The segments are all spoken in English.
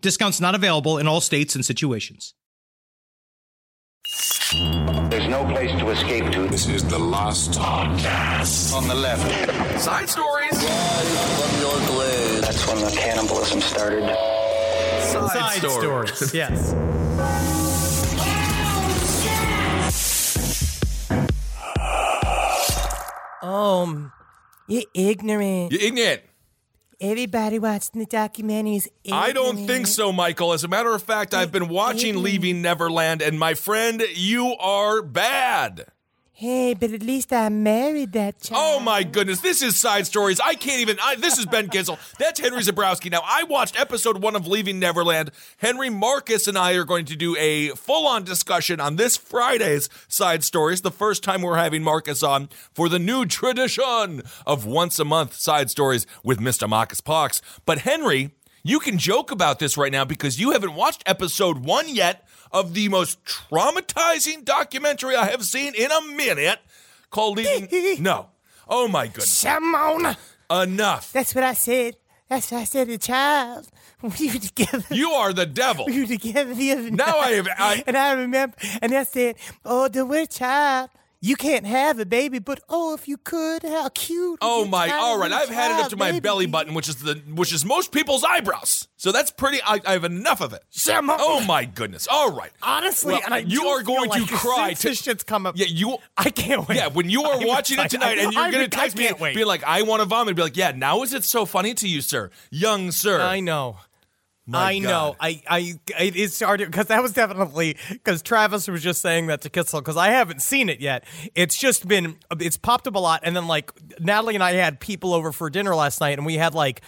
Discounts not available in all states and situations. There's no place to escape to. This is the last podcast. On the left. Side stories. That's when the cannibalism started. Side, Side stories. stories. yes. Um, you're ignorant. You ignorant. Everybody watching the documentaries. I don't think so, Michael. As a matter of fact, I've been watching Leaving Neverland, and my friend, you are bad. Hey, but at least I married that child. Oh my goodness, this is side stories. I can't even. I, this is Ben Kissel. That's Henry Zebrowski. Now, I watched episode one of Leaving Neverland. Henry Marcus and I are going to do a full-on discussion on this Friday's side stories. The first time we're having Marcus on for the new tradition of once a month side stories with Mr. Marcus Parks. But Henry, you can joke about this right now because you haven't watched episode one yet of the most traumatizing documentary I have seen in a minute called Leaving. no. Oh my goodness. Simone. Enough. That's what I said. That's what I said to the child. We were together. You are the devil. We were together the other Now night. I have- I- and I remember, and I said, "Oh, the word child, you can't have a baby, but oh, if you could, how cute!" Oh my! All right, I've had it up to my baby belly button, which is the which is most people's eyebrows. So that's pretty. I, I have enough of it. Simone. Oh my goodness! All right. Honestly, Well, and I you are going to cry to- this shit's come up. Yeah, you. I can't wait. Yeah, when you are I'm watching it excited. tonight and you're I'm- to text me, wait. be like, "I want to vomit," be like, "Yeah, now is it so funny to you, sir, young sir?" I know. My I know. I, I, it is started because that was definitely because Travis was just saying that to Kissel because I haven't seen it yet. It's just been, it's popped up a lot. And then, like, Natalie and I had people over for dinner last night and we had like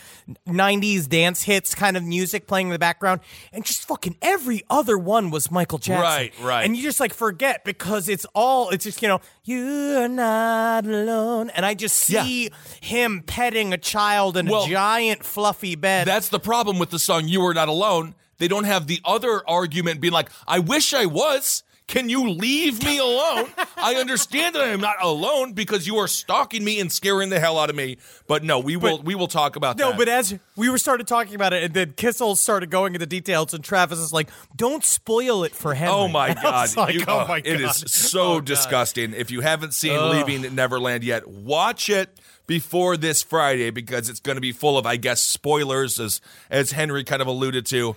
90s dance hits kind of music playing in the background. And just fucking every other one was Michael Jackson. Right, right. And you just like forget because it's all, it's just, you know, you're not alone. And I just see him petting a child in Well, a giant fluffy bed. That's the problem with the song "You Are Not Alone." They don't have the other argument being like, "I wish I was." Can you leave me alone? I understand that I am not alone because you are stalking me and scaring the hell out of me. But no, we will we will talk about No, that. No, but as we were started talking about it, and then Kissel started going into details, and Travis is like, "Don't spoil it for Henry." Oh my And I was god! like, You- oh uh, my It is God. so Oh, disgusting. If you haven't seen Leaving Neverland yet, watch it before this Friday because it's going to be full of, I guess, spoilers, as as Henry kind of alluded to.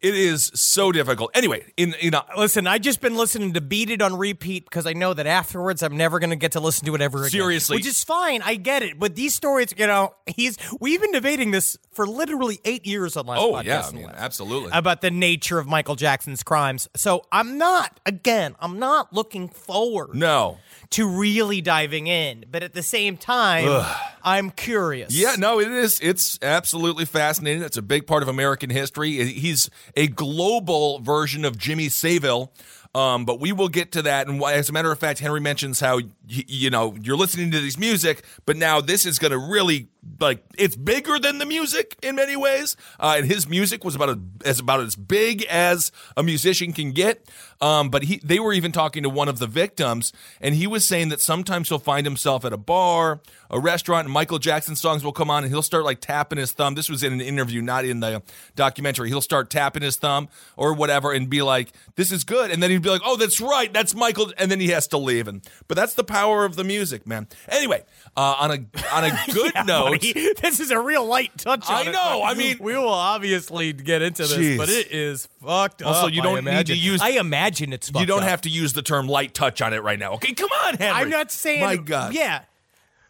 It is so difficult. Anyway, in in a, Listen, I just been listening to Beat It on repeat because I know that afterwards I'm never going to get to listen to it ever again. Seriously. which is fine. I get it, but these stories, you know, he's we've been debating this for literally eight years on last oh podcast. yeah, I mean, absolutely. about the nature of Michael Jackson's crimes. So I'm not, again, I'm not looking forward no. to really diving in, but at the same time, I'm curious. Yeah, no, it is. It's absolutely fascinating. It's a big part of American history. He's a global version of Jimmy Savile. Um, but we will get to that. And as a matter of fact, Henry mentions how y- you know you're listening to this music, but now this is going to really like it's bigger than the music in many ways. Uh, and his music was about a, as about as big as a musician can get. Um, but he they were even talking to one of the victims, and he was saying that sometimes he'll find himself at a bar, a restaurant, and Michael Jackson songs will come on, and he'll start like tapping his thumb. This was in an interview, not in the documentary. He'll start tapping his thumb or whatever, and be like, "This is good," and then he he'd be like, "Oh, that's right, that's Michael," and then he has to leave. And but that's the power of the music, man. Anyway, uh, on a on a good Yeah, note, buddy, this is a real light touch. I on it, know, but I mean- we will obviously get into this, Jeez. but it is fucked up. Also, up. you don't need to use- I imagine it's. Fucked you don't up. have to use the term light touch on it right now. Okay, come on, Henry. I'm not saying. My God. Yeah.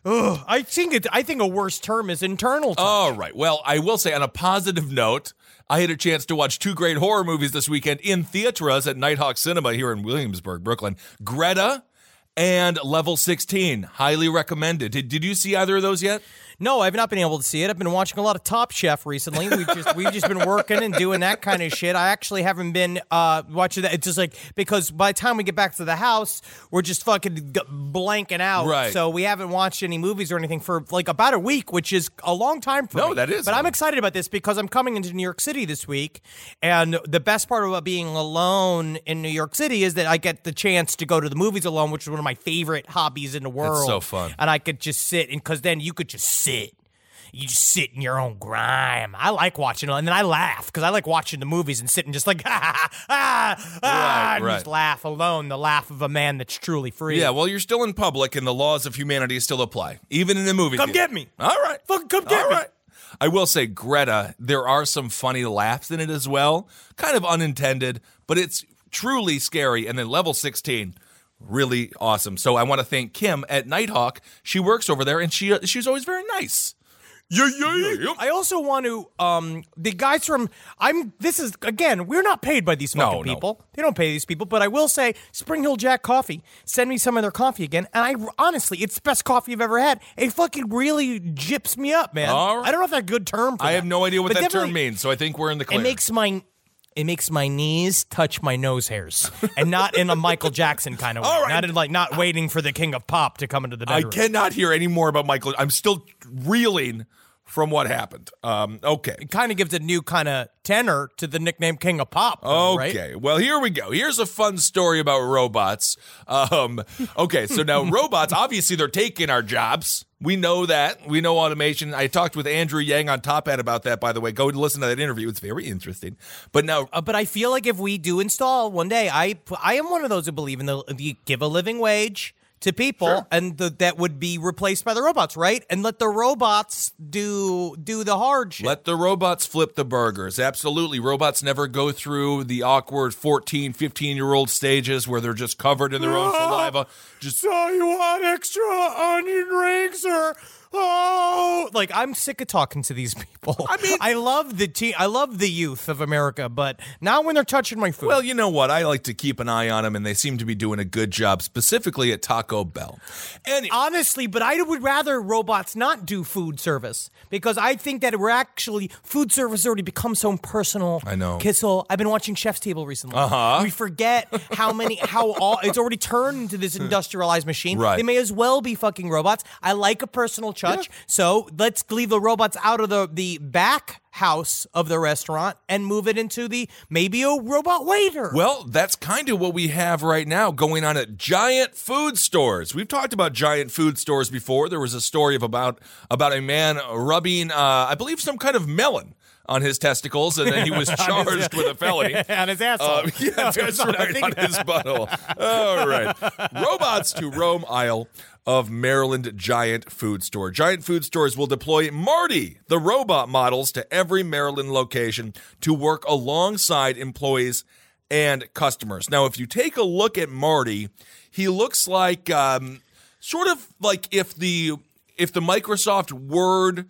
Ugh, I think it. I think a worse term is internal. Touch. All right. Well, I will say on a positive note, I had a chance to watch two great horror movies this weekend in theaters at Nighthawk Cinema here in Williamsburg, Brooklyn. Greta and Level 16. Highly recommended. Did, did you see either of those yet? No, I've not been able to see it. I've been watching a lot of Top Chef recently. We've just we've just been working and doing that kind of shit. I actually haven't been uh, watching that. It's just like because by the time we get back to the house, we're just fucking blanking out. Right. So we haven't watched any movies or anything for like about a week, which is a long time for No, me. that is But I'm excited about this because I'm coming into New York City this week, and the best part about being alone in New York City is that I get the chance to go to the movies alone, which is one of my favorite hobbies in the world. so fun. And I could just sit, and because then you could just sit. You just sit in your own grime. I like watching it, and then I laugh because I like watching the movies and sitting just like ah ah ah, Right, and right. just laugh alone. The laugh of a man that's truly free. Yeah, well, you're still in public and the laws of humanity still apply, even in the movie Come theater. get me. All right. Fucking come get All me. right. I will say, Greta, there are some funny laughs in it as well. Kind of unintended, but it's truly scary. And then level 16, really awesome. So I want to thank Kim at Nighthawk. She works over there and she uh, she's always very nice. Yeah, yeah, yeah. I also want to um the guys from I'm this is again we're not paid by these fucking no. people. They don't pay these people, but I will say Spring Hill Jack Coffee send me some of their coffee again, and I honestly it's the best coffee I've ever had. It fucking really gyps me up, man. All right. I don't know if that's a good term. For I that, have no idea what but that term means, so I think we're in the clear. It makes my it makes my knees touch my nose hairs, and not in a Michael Jackson kind of way. All right. Not in like not waiting for the King of Pop to come into the bedroom. I cannot hear any more about Michael. I'm still reeling from what happened. Um, okay. It kind of gives a new kind of tenor to the nickname King of Pop. though, right? Okay, well, here we go. Here's a fun story about robots. Um, okay, so now robots, obviously, they're taking our jobs. We know that. We know automation. I talked with Andrew Yang on Top Hat about that, by the way. Go listen to that interview. It's very interesting. But now, Uh, but I feel like if we do install one day, I I am one of those who believe in the you give a living wage to people, and the, that would be replaced by the robots, right? And let the robots do do the hard shit. let the robots flip the burgers. Absolutely. Robots never go through the awkward 14, 15 year old stages where they're just covered in their own saliva. Just so you want extra onion rings or oh like i'm sick of talking to these people I mean- i love the teen i love the youth of america but not when they're touching my food Well, you know what? I like to keep an eye on them, and they seem to be doing a good job, specifically at Taco Bell. And Honestly, but I would rather robots not do food service because I think that we're actually food service has already become so impersonal. I know. Kissel. I've been watching Chef's Table recently. Uh-huh. We forget how many how all it's already turned into this industrialized machine. Right. They may as well be fucking robots. I like a personal touch, so let's leave the robots out of the the back house of the restaurant and move it into the maybe a robot waiter. Well, that's kind of what we have right now going on at giant food stores. We've talked about giant food stores before. There was a story of about about a man rubbing, uh, I believe, some kind of melon on his testicles, and then he was charged with a felony. on his asshole. Um, yeah, that's right, on his butthole. All right. Robots to roam aisle of Maryland Giant Food Store. Giant Food Stores will deploy Marty, the robot models, to every Maryland location to work alongside employees and customers. Now, if you take a look at Marty, he looks like um, sort of like if the if the Microsoft Word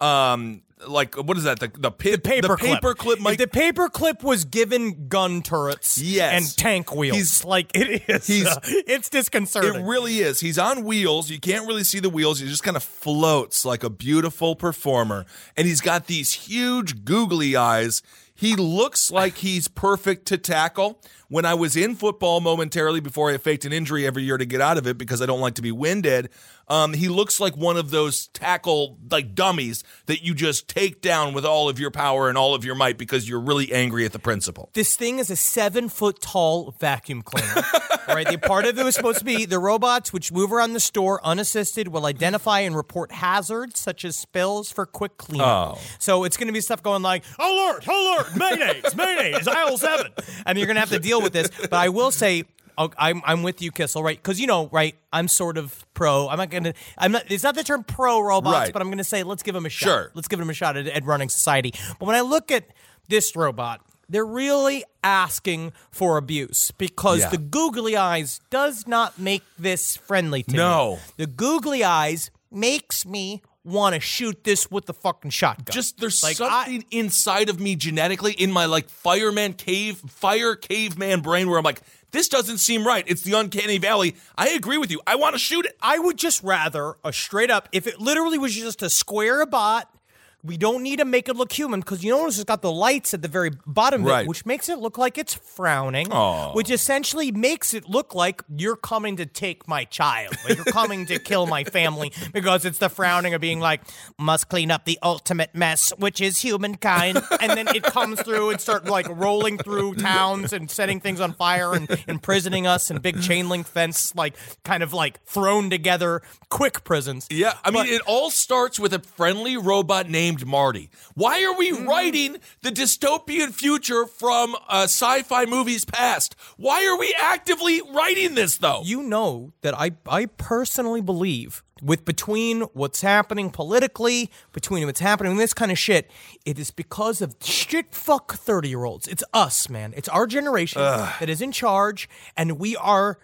um like what is that the the, pi- paper the paperclip mic- If the paperclip was given gun turrets Yes. and tank wheels. He's- like it is. he's- uh, it's disconcerting. It really is. He's on wheels. You can't really see the wheels. He just kind of floats like a beautiful performer. And he's got these huge googly eyes. He looks like he's perfect to tackle. When I was in football momentarily before I faked an injury every year to get out of it because I don't like to be winded, Um, he looks like one of those tackle like dummies that you just take down with all of your power and all of your might because you're really angry at the principal. This thing is a seven foot tall vacuum cleaner. All right, the part of it was supposed to be the robots, which move around the store unassisted, will identify and report hazards such as spills for quick cleanup. Oh. So it's going to be stuff going like alert, alert, mayonnaise, mayonnaise, aisle seven, and you're going to have to deal with this. But I will say. Oh, I'm I'm with you, Kissel, right? Because you know, right? I'm sort of pro. I'm not gonna. I'm not. It's not the term pro robots, Right. but I'm gonna say let's give them a shot. Sure. Let's give them a shot at, at running society. But when I look at this robot, they're really asking for abuse because Yeah. the googly eyes does not make this friendly to No. me. The googly eyes makes me want to shoot this with the fucking shotgun. Just there's Like, something inside of me genetically in my like fireman cave fire caveman brain where I'm like, this doesn't seem right. It's the uncanny valley. I agree with you. I want to shoot it. I would just rather a straight up, if it literally was just a square bot, we don't need to make it look human because you notice it's got the lights at the very bottom Right. it, which makes it look like it's frowning, which essentially makes it look like you're coming to take my child, like you're coming to kill my family because it's the frowning of being like, must clean up the ultimate mess, which is humankind. and then it comes through and start like rolling through towns and setting things on fire and imprisoning us in big chain link fence, like kind of like thrown together quick prisons. Yeah, I mean, But- it all starts with a friendly robot named Marty. Why are we Mm-hmm. writing the dystopian future from uh, sci-fi movies past? Why are we actively writing this though? you know that I I personally believe with between what's happening politically, between what's happening this kind of shit, it is because of shit fuck 30 year olds. It's us, man. It's our generation that is in charge, and we are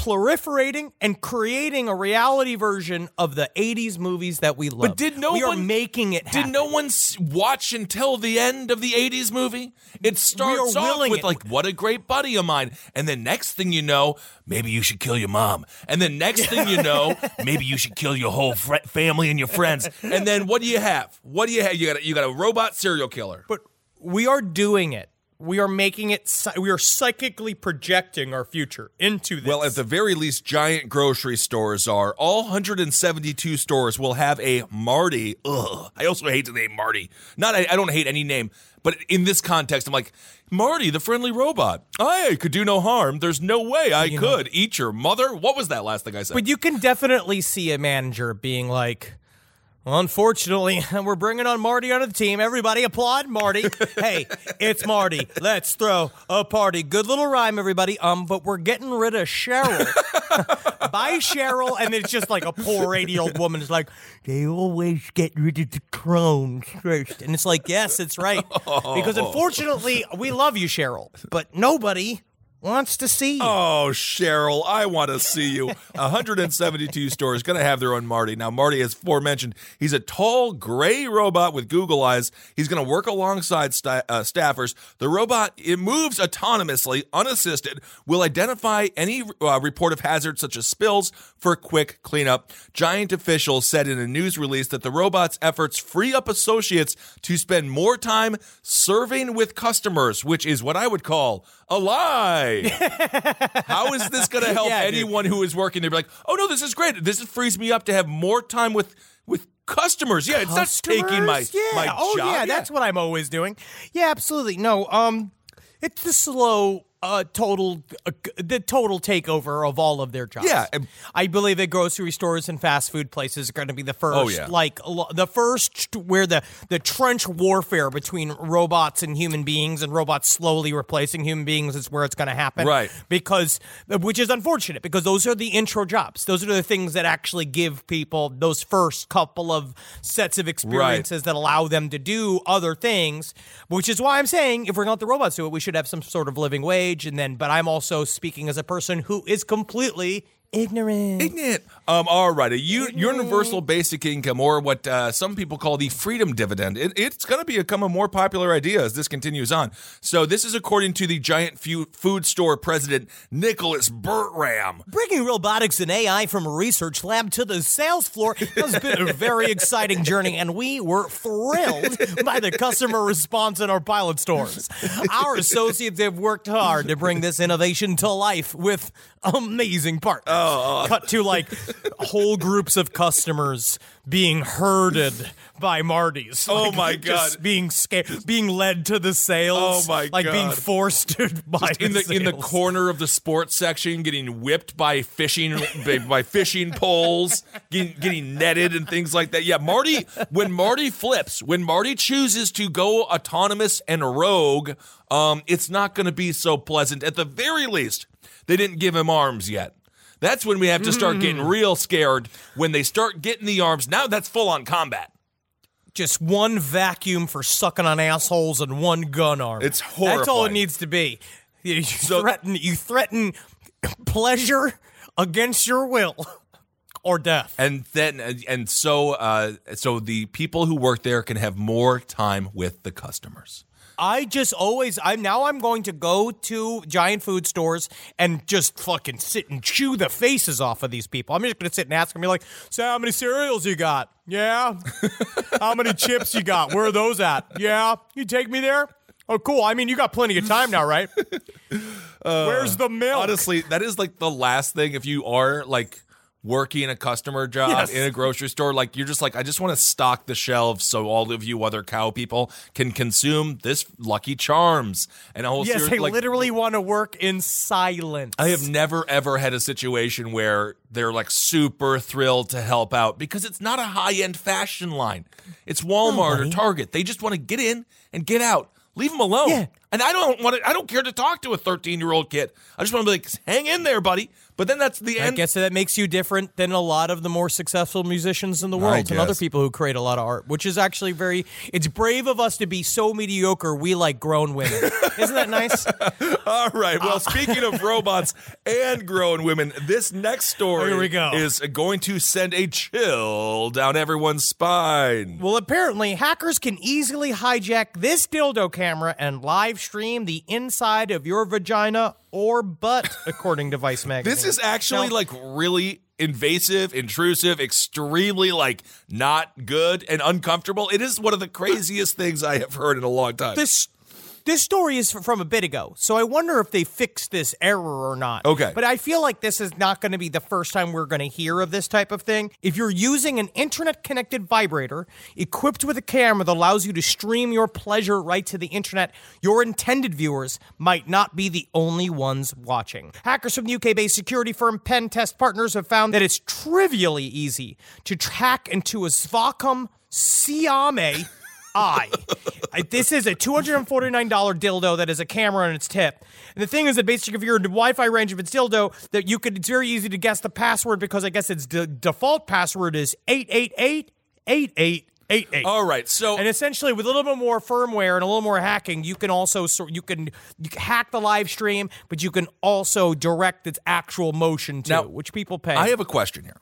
proliferating and creating a reality version of the 80s movies that we love. But did no we are one making it Did no one watch until the end of the '80s movie? It starts off with it. like, "What a great buddy of mine," and then next thing you know, maybe you should kill your mom, and then next thing you know, maybe you should kill your whole fr- family and your friends, and then what do you have? What do you have? You got a, you got a robot serial killer. But we are doing it. We are making it. We are psychically projecting our future into this. Well, at the very least, giant grocery stores are. All 172 stores will have a Marty. Ugh. I also hate the name Marty. Not, I, I don't hate any name, but in this context, I'm like, Marty, the friendly robot. I could do no harm. There's no way I could eat your mother. What was that last thing I said? But you can definitely see a manager being like, well, unfortunately, we're bringing on Marty onto the team. Everybody applaud Marty. hey, it's Marty. Let's throw a party. Good little rhyme, everybody. Um, but we're getting rid of Cheryl. Bye, Cheryl. And it's just like a poor 80 year old woman is like, they always get rid of the clones first. And it's like, yes, it's right. Because unfortunately, we love you, Cheryl, but nobody wants to see you. Oh, Cheryl, I want to see you. 172 stores going to have their own Marty. Now, Marty, as forementioned, he's a tall, gray robot with Google eyes. He's going to work alongside sta- uh, staffers. The robot it moves autonomously, unassisted, will identify any uh, report of hazards such as spills for quick cleanup. Giant officials said in a news release that the robot's efforts free up associates to spend more time serving with customers, which is what I would call a lie. How is this going to help Yeah, dude. anyone who is working there? Be like, oh no, this is great. This frees me up to have more time with with customers. Yeah, it's not taking my Customers? yeah. my oh, job. yeah, that's what I'm always doing. Yeah, absolutely. No, um, it's the slow, uh, total, uh, the total takeover of all of their jobs. Yeah, and- I believe that grocery stores and fast food places are going to be the first. Oh, yeah. like the first where the the trench warfare between robots and human beings, and robots slowly replacing human beings is where it's going to happen. Right. Because, which is unfortunate, because those are the intro jobs. Those are the things that actually give people those first couple of sets of experiences that allow them to do other things. Which is why I'm saying if we're going to let the robots do it, we should have some sort of living wage. And then, but I'm also speaking as a person who is completely ignorant. Ignorant. Um, all right, a u- universal basic income, or what uh, some people call the freedom dividend. It, it's going to become a more popular idea as this continues on. So, this is according to the giant fu- food store president Nicholas Bertram. Bringing robotics and AI from a research lab to the sales floor has been a very exciting journey, and we were thrilled by the customer response in our pilot stores. Our associates have worked hard to bring this innovation to life with amazing partners. Oh, Cut to like whole groups of customers being herded by Marty's. Oh Like, my just God. being scared, being led to the sales. Oh my like being forced to buy in the in the corner of the sports section, getting whipped by fishing by, by fishing poles, getting, getting netted and things like that. Yeah, Marty. When Marty flips, when Marty chooses to go autonomous and rogue, um, it's not going to be so pleasant. At the very least, they didn't give him arms yet. That's when we have to start getting real scared. When they start getting the arms, now that's full on combat. just one vacuum for sucking on assholes and one gun arm. It's That's all it needs to be. You, you threaten you threaten pleasure against your will or death. and then and so uh, so the people who work there can have more time with the customers. I just always I'm now I'm going to go to giant food stores and just fucking sit and chew the faces off of these people. I'm just gonna sit and ask them, be like, so how many cereals you got? Yeah. how many chips you got? Where are those at? Yeah. You take me there? Oh cool. I mean you got plenty of time now, right? Uh, Where's the milk? Honestly, that is like the last thing if you are like working a customer job Yes. in a grocery store like you're just like I just want to stock the shelves so all of you other cow people can consume this lucky charms and a whole Yes, series I like literally want to work in silence. I have never ever had a situation where they're like super thrilled to help out because it's not a high end fashion line. It's Walmart or Target. They just want to get in and get out. Leave them alone. Yeah. And I don't want to. I don't care to talk to a 13 year old kid. I just want to be like, hang in there, buddy. But then that's the end. I guess that makes you different than a lot of the more successful musicians in the world and other people who create a lot of art, which is actually very. It's brave of us to be so mediocre. We like grown women. Isn't that nice? All right. Well, ah. speaking of robots and grown women, this next story Here we go. is going to send a chill down everyone's spine. Well, apparently, hackers can easily hijack this dildo camera and live stream the inside of your vagina or butt, according to Vice magazine. This is actually Now- like really invasive, intrusive, extremely like not good and uncomfortable. It is one of the craziest things I have heard in a long time. this this story is from a bit ago, so I wonder if they fixed this error or not. Okay. But I feel like this is not going to be the first time we're going to hear of this type of thing. If you're using an internet connected vibrator equipped with a camera that allows you to stream your pleasure right to the internet, your intended viewers might not be the only ones watching. Hackers from the UK based security firm Pen Test Partners have found that it's trivially easy to hack into a Svakom Siime eye. I- this is a $249 dildo that has a camera on its tip. And the thing is that basically if you're in the Wi-Fi range of its dildo, that you could it's very easy to guess the password because I guess its de- default password is 888-8888. All right. So And essentially, with a little bit more firmware and a little more hacking, you can also sort you can you can hack the live stream, but you can also direct its actual motion too, Now, which people pay. I have a question here.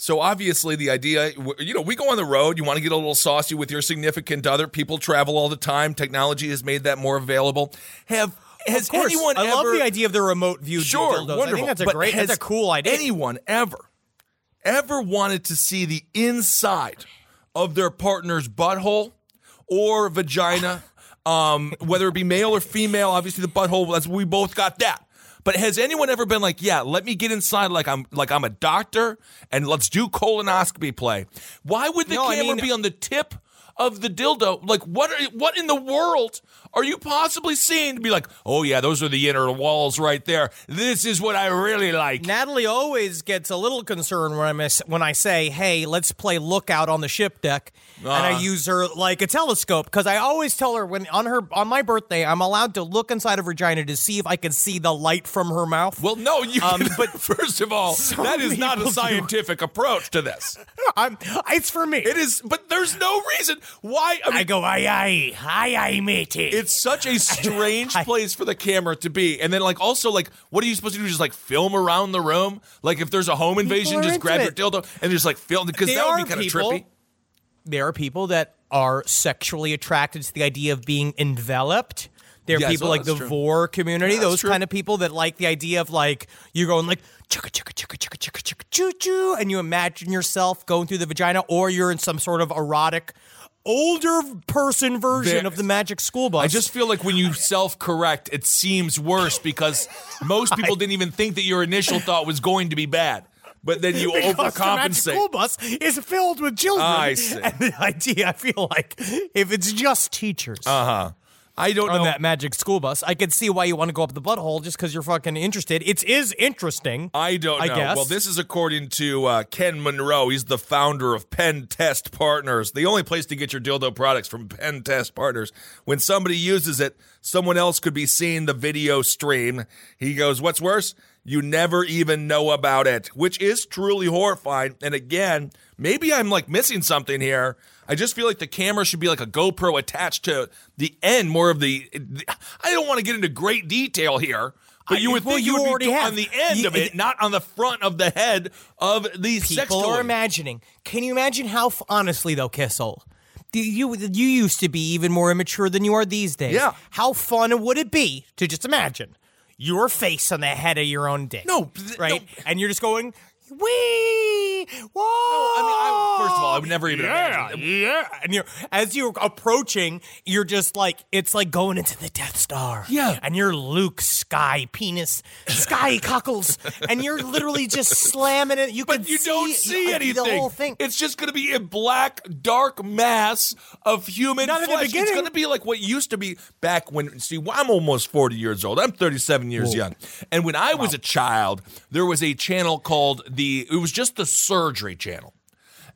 So obviously the idea, you know, we go on the road. You want to get a little saucy with your significant other. People travel all the time. Technology has made that more available. Have has of course, anyone I love ever? the idea of the remote view Sure, dildos. wonderful. I think that's a great, that's a cool idea. Anyone ever, ever wanted to see the inside of their partner's butthole or vagina? um, whether it be male or female, obviously the butthole. That's we both got that. But has anyone ever been like, yeah, let me get inside like I'm like I'm a doctor and let's do colonoscopy play? Why would the No, I camera mean- be on the tip of the dildo? Like what are, what in the world are you possibly seeing to be like, "Oh yeah, those are the inner walls right there. This is what I really like." Natalie always gets a little concerned when I miss, when I say, "Hey, let's play lookout on the ship deck," and I Ah. use her like a telescope because I always tell her when on her on my birthday I'm allowed to look inside of vagina to see if I can see the light from her mouth. Well, no, you. Um, but first of all, that is not a do. scientific approach to this. I'm, it's for me. It is, but there's no reason why. I mean, I go, aye, aye, aye, aye, matey. It's such a strange place for the camera to be, and then like also like, what are you supposed to do? Just like film around the room? Like if there's a home invasion, just grab it. your dildo and just like film because that would be kind of trippy. there are people that are sexually attracted to the idea of being enveloped. There are Yes, people well, like the true. vore community, That's those true. kind of people that like the idea of like you going like chugga chugga chugga chugga chugga chugga choo choo, and you imagine yourself going through the vagina, or you're in some sort of erotic older person version There- of the Magic School Bus. I just feel like when you self correct, it seems worse because most people didn't even think that your initial thought was going to be bad. But then you because the Magic overcompensate. School Bus is filled with children. I see. And the idea, I feel like, if it's just teachers Uh huh. I don't on know. that Magic School Bus, I could see why you want to go up the butthole just because you're fucking interested. It is interesting. I don't I know. guess. Well, this is according to uh, Ken Munro. He's the founder of Pen Test Partners, the only place to get your dildo products from Pen Test Partners. When somebody uses it, someone else could be seeing the video stream. He goes, What's worse? You never even know about it, which is truly horrifying. And again, maybe I'm like missing something here. I just feel like the camera should be like a GoPro attached to the end, more of the. I don't want to get into great detail here, but you would well, think you you would already be have. on the end You- of it, not on the front of the head of the sex People are imagining. Can you imagine how, honestly though, Kissel? You you used to be even more immature than you are these days. Yeah. How fun would it be to just imagine your face on the head of your own dick? No, right? no. And you're just going, wee, whoa. I mean, I- of all, I would never even yeah, imagine- Yeah, and you're as you're approaching, you're just like it's like going into the Death Star. Yeah. and you're Luke Sky Penis Sky Cockles, and you're literally just slamming it. You but can you don't see anything. The whole thing. It's just going to be a black, dark mass of human Not flesh. It's going to be like what used to be back when. See, well, I'm almost 40 years old. I'm 37 years young. And when I was a child, there was a channel called the. It was just the surgery channel.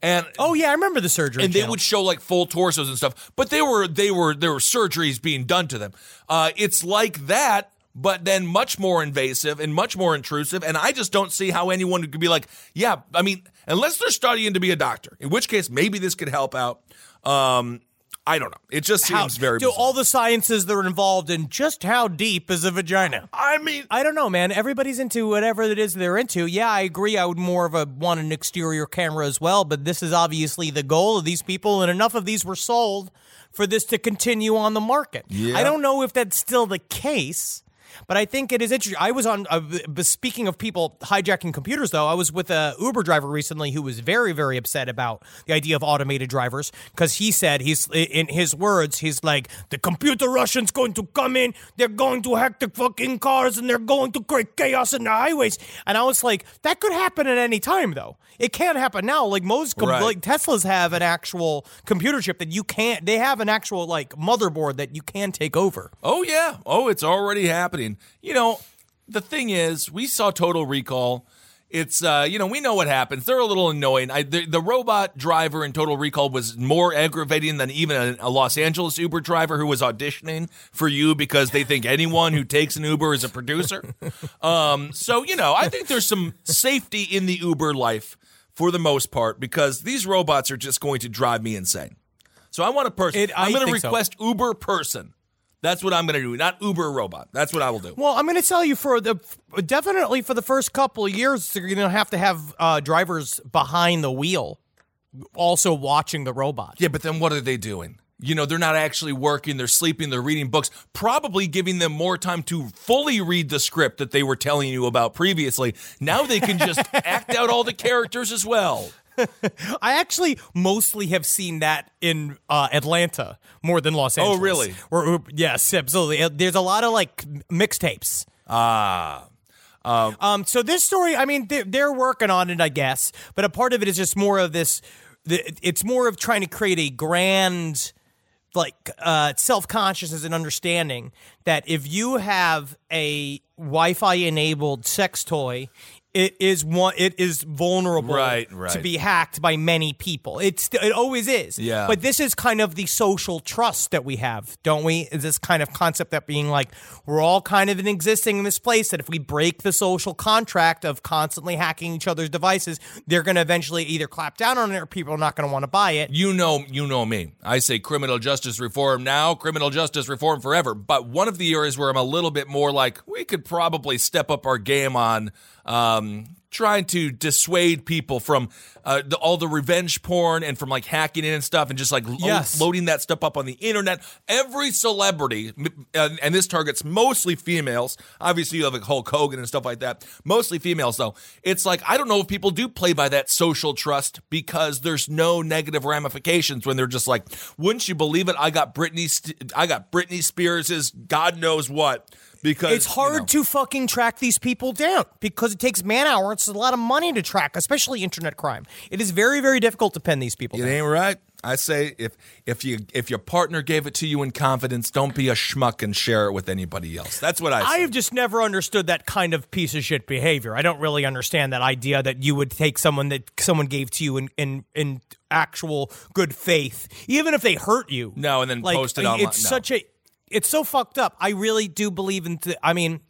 And oh yeah, I remember the surgery. and they would show like full torsos and stuff but they were they were there were surgeries being done to them uh, it's like that but then much more invasive and much more intrusive and i just don't see how anyone could be like yeah i mean unless they're studying to be a doctor in which case maybe this could help out um, i don't know it just seems very bizarre. all the sciences that are involved in just how deep is a vagina. i mean I don't know, man. Everybody's into whatever it is they're into. Yeah, I agree. I would more of a want an exterior camera as well, but this is obviously the goal of these people, and enough of these were sold for this to continue on the market. Yeah. I don't know if that's still the case. But I think it is interesting. I was on. Uh, speaking of people hijacking computers, though, I was with a Uber driver recently who was very, very upset about the idea of automated drivers because he said he's in his words, he's like, the computer Russians going to come in, they're going to hack the fucking cars, and they're going to create chaos in the highways. And I was like, that could happen at any time, though. It can't happen now. Like most, com- Right. like Teslas have an actual computer chip that you can't. They have an actual like motherboard that you can take over. Oh yeah. Oh, it's already happening. You know, the thing is, we saw Total Recall. It's uh, you know, we know what happens. They're a little annoying. I, the, the robot driver in Total Recall was more aggravating than even a, a Los Angeles Uber driver who was auditioning for you because they think anyone who takes an Uber is a producer. um, so you know, I think there's some safety in the Uber life for the most part because these robots are just going to drive me insane. So I want a person. It- I'm going to think so. request Uber person. That's what I'm going to do, not Uber robot. That's what I will do. Well, I'm going to tell you for the definitely for the first couple of years, you're going to have to have uh, drivers behind the wheel, also watching the robot. Yeah, but then what are they doing? You know, they're not actually working, they're sleeping, they're reading books, probably giving them more time to fully read the script that they were telling you about previously. Now they can just act out all the characters as well. I actually mostly have seen that in uh, Atlanta more than Los Angeles. Oh, really? Yes, absolutely. Uh, There's a lot of like mixtapes. Ah. Um, so this story, I mean, they're, they're working on it, I guess, but a part of it is just more of this. It's more of trying to create a grand, like, uh, self consciousness and understanding that if you have a Wi-Fi enabled sex toy. It is one. It is vulnerable Right, to be hacked by many people. It's it always is. Yeah. But this is kind of the social trust that we have, don't we? Is this kind of concept that being like we're all kind of in existing in this place that if we break the social contract of constantly hacking each other's devices, they're going to eventually either clap down on it or people are not going to want to buy it. You know, you know me. I say criminal justice reform now, criminal justice reform forever. But one of the areas where I'm a little bit more like we could probably step up our game on um, trying to dissuade people from uh, the, all the revenge porn and from like hacking in and stuff and just like lo- Yes. loading that stuff up on the internet. Every celebrity, and, and this targets mostly females. Obviously, you have like Hulk Hogan and stuff like that. Mostly females, though. It's like I don't know if people do play by that social trust because there's no negative ramifications when they're just like, "Wouldn't you believe it? I got Britney, St- I got Britney Spears's God knows what." Because It's hard you know, to fucking track these people down because it takes man hours. It's a lot of money to track, especially internet crime. It is very, very difficult to pin these people It down. ain't right. I say if if you if your partner gave it to you in confidence, don't be a schmuck and share it with anybody else. That's what I say. I have just never understood that kind of piece of shit behavior. I don't really understand that idea that you would take someone that someone gave to you in in, in actual good faith, even if they hurt you. No, and then post it online. It's No. such a, it's so fucked up. I really do believe in. Th- I mean,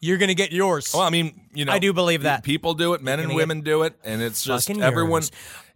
you're gonna get yours. Well, I mean, you know, I do believe that. people do it, men and women do it, and it's just Fucking everyone. yours.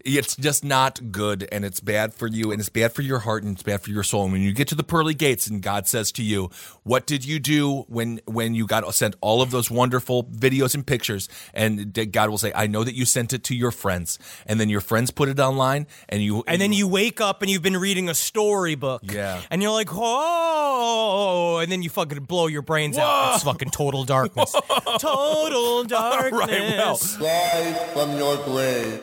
It's just not good, and it's bad for you, and it's bad for your heart, and it's bad for your soul. And when you get to the pearly gates, and God says to you, "What did you do when when you got sent all of those wonderful videos and pictures?" And God will say, "I know that you sent it to your friends, and then your friends put it online, and you and then you wake up and you've been reading a storybook. Yeah. And you're like, oh, and then you fucking blow your brains out. It's fucking total darkness. total darkness. well. Rise from your grave.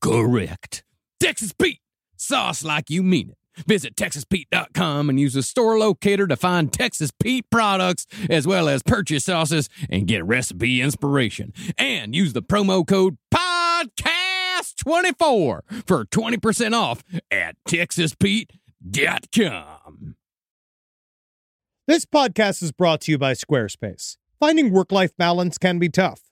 correct. Texas Pete, sauce like you mean it. Visit TexasPete.com and use the store locator to find Texas Pete products as well as purchase sauces and get recipe inspiration. And use the promo code PODCAST24 for 20% off at TexasPete.com. This podcast is brought to you by Squarespace. Finding work life balance can be tough,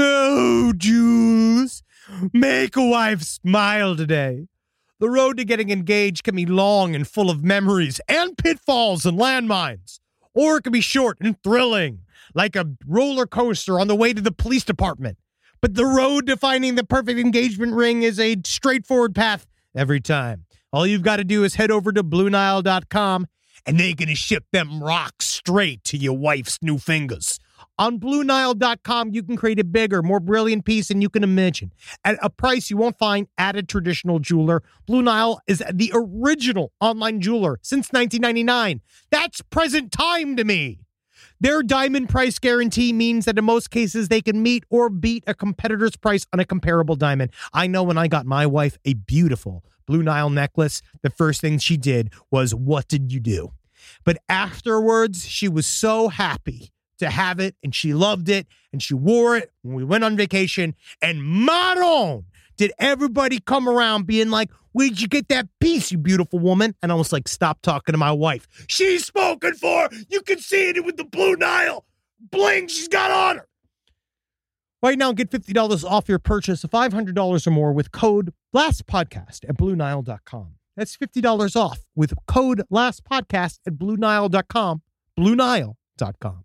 Oh, Jews, Make a wife smile today. The road to getting engaged can be long and full of memories and pitfalls and landmines. Or it can be short and thrilling, like a roller coaster on the way to the police department. But the road to finding the perfect engagement ring is a straightforward path every time. All you've got to do is head over to BlueNile.com and they're going to ship them rocks straight to your wife's new fingers. On BlueNile.com, you can create a bigger, more brilliant piece than you can imagine at a price you won't find at a traditional jeweler. Blue Nile is the original online jeweler since 1999. That's present time to me. Their diamond price guarantee means that in most cases they can meet or beat a competitor's price on a comparable diamond. I know when I got my wife a beautiful Blue Nile necklace, the first thing she did was, What did you do? But afterwards, she was so happy to have it and she loved it and she wore it when we went on vacation. And Maron, did everybody come around being like, Where'd you get that piece, you beautiful woman? And I was like, Stop talking to my wife. She's spoken for. You can see it with the Blue Nile bling she's got on her. Right now, get $50 off your purchase of $500 or more with code LASTPODCAST at BlueNile.com. That's $50 off with code LASTPODCAST at BlueNile.com. BlueNile.com.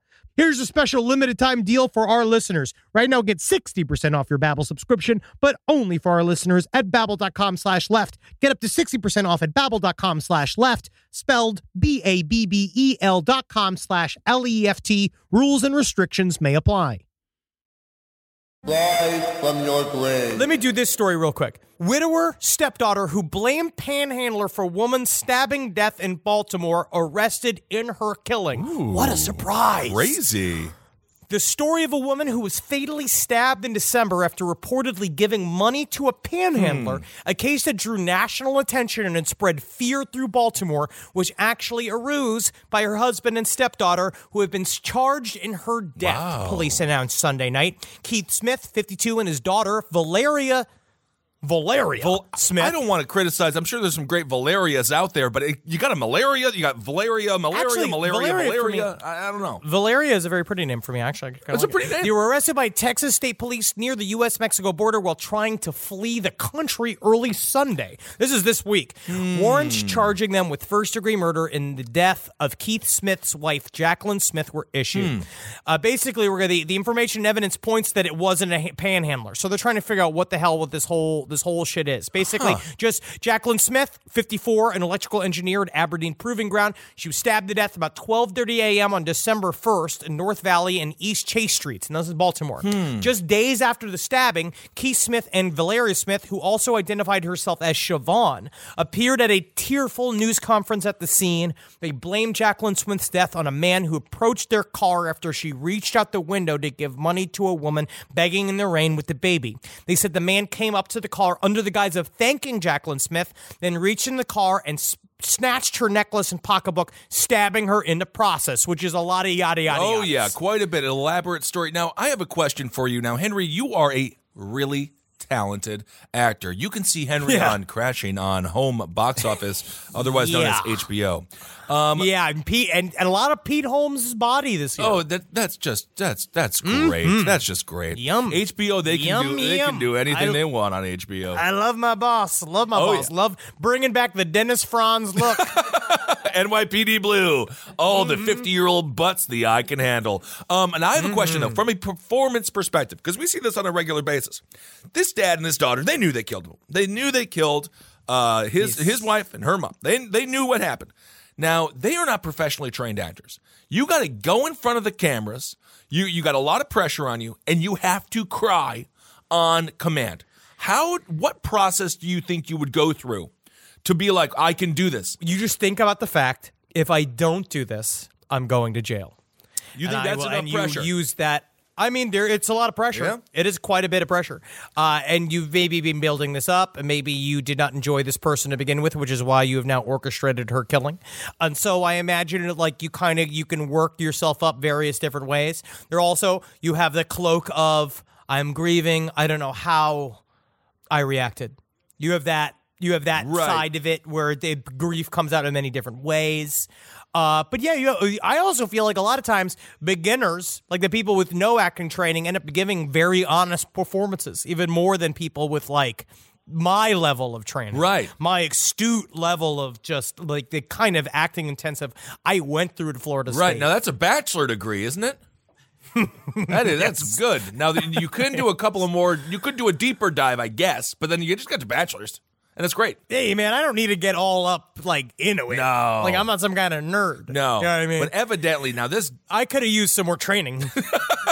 Here's a special limited time deal for our listeners. Right now, get 60% off your Babbel subscription, but only for our listeners at babbel.com slash left. Get up to 60% off at babbel.com slash left, spelled B-A-B-B-E-L dot com slash L-E-F-T. Rules and restrictions may apply. Rise from your grave. Let me do this story real quick. Widower, stepdaughter who blamed panhandler for woman stabbing death in Baltimore arrested in her killing. What a surprise. Crazy. The story of a woman who was fatally stabbed in December after reportedly giving money to a panhandler, hmm. a case that drew national attention and spread fear through Baltimore, was actually a ruse by her husband and stepdaughter, who have been charged in her death, police announced Sunday night. Keith Smith, 52, and his daughter, Valeria. Valeria Val- Smith. I don't want to criticize. I'm sure there's some great Valerias out there, but it, you got a malaria, you got Valeria, malaria, Actually, malaria, Valeria for me- malaria. I, I don't know. Valeria is a very pretty name for me, actually. I kinda That's a pretty it. name. They were arrested by Texas State Police near the U.S. Mexico border while trying to flee the country early Sunday. This is this week. Hmm. Warrants charging them with first degree murder in the death of Keith Smith's wife, Jacqueline Smith, were issued. Hmm. Uh, basically, we're gonna, the, the information and evidence points that it wasn't a panhandler. So they're trying to figure out what the hell with this whole this whole shit is. Basically, just Jacqueline Smith, 54, an electrical engineer at Aberdeen Proving Ground. She was stabbed to death about 12:30 a.m. on December 1st in North Valley and East Chase Streets, and this is Baltimore. Hmm. Just days after the stabbing, Keith Smith and Valeria Smith, who also identified herself as Siobhan, appeared at a tearful news conference at the scene. They blamed Jacqueline Smith's death on a man who approached their car after she reached out the window to give money to a woman begging in the rain with the baby. They said the man came up to the car under the guise of thanking Jacqueline Smith, then reached in the car and s- snatched her necklace and pocketbook, stabbing her in the process, which is a lot of yada yada. Oh yeah, quite a bit elaborate story. Now I have a question for you. Now Henry, you are a really talented actor. You can see Henry Yeah. on Crashing on Home Box Office, otherwise known as Yeah. HBO. yeah, and Pete and, and a lot of Pete Holmes' body this year. Oh, that that's just that's that's great. That's just great. Mm-hmm. Yum. HBO they can Yum, do they can do anything I- they want on HBO. I love my boss. Love my Oh, boss. yeah. Love bringing back the Dennis Franz look. NYPD Blue. All Mm-hmm. the 50 year old butts the eye can handle. Um, and I have a question, though, Mm-hmm. from a performance perspective, because we see this on a regular basis. This dad and his daughter, they knew they killed him. They knew they killed uh, his, his wife and her mom. They, they knew what happened. Now, they are not professionally trained actors. You got to go in front of the cameras. You, you got a lot of pressure on you, and you have to cry on command. How, what process do you think you would go through to be like, I can do this? you just think about the fact if I don't do this, I'm going to jail. You think And I that's will- enough and pressure? You use that. I mean, there it's a lot of pressure. Yeah. It is quite a bit of pressure. Uh, and you've maybe been building this up, and maybe you did not enjoy this person to begin with, which is why you have now orchestrated her killing. And so I imagine it like you kind of you can work yourself up various different ways. There also you have the cloak of I'm grieving. I don't know how I reacted. You have that. You have that Right. side of it where the grief comes out in many different ways. Uh, but yeah, you I also feel like a lot of times beginners, like the people with no acting training, end up giving very honest performances, even more than people with like my level of training, Right. My astute level of just like the kind of acting intensive I went through at Florida Right State. now, that's a bachelor degree, isn't it? that is that's good. Now you could do a couple of more. You could do a deeper dive, I guess, but then you just got to bachelors, and that's great. hey man, I don't need to get all up like into it. No. like I'm not some kind of nerd. No, you know what I mean. But evidently, now this I could have used some more training.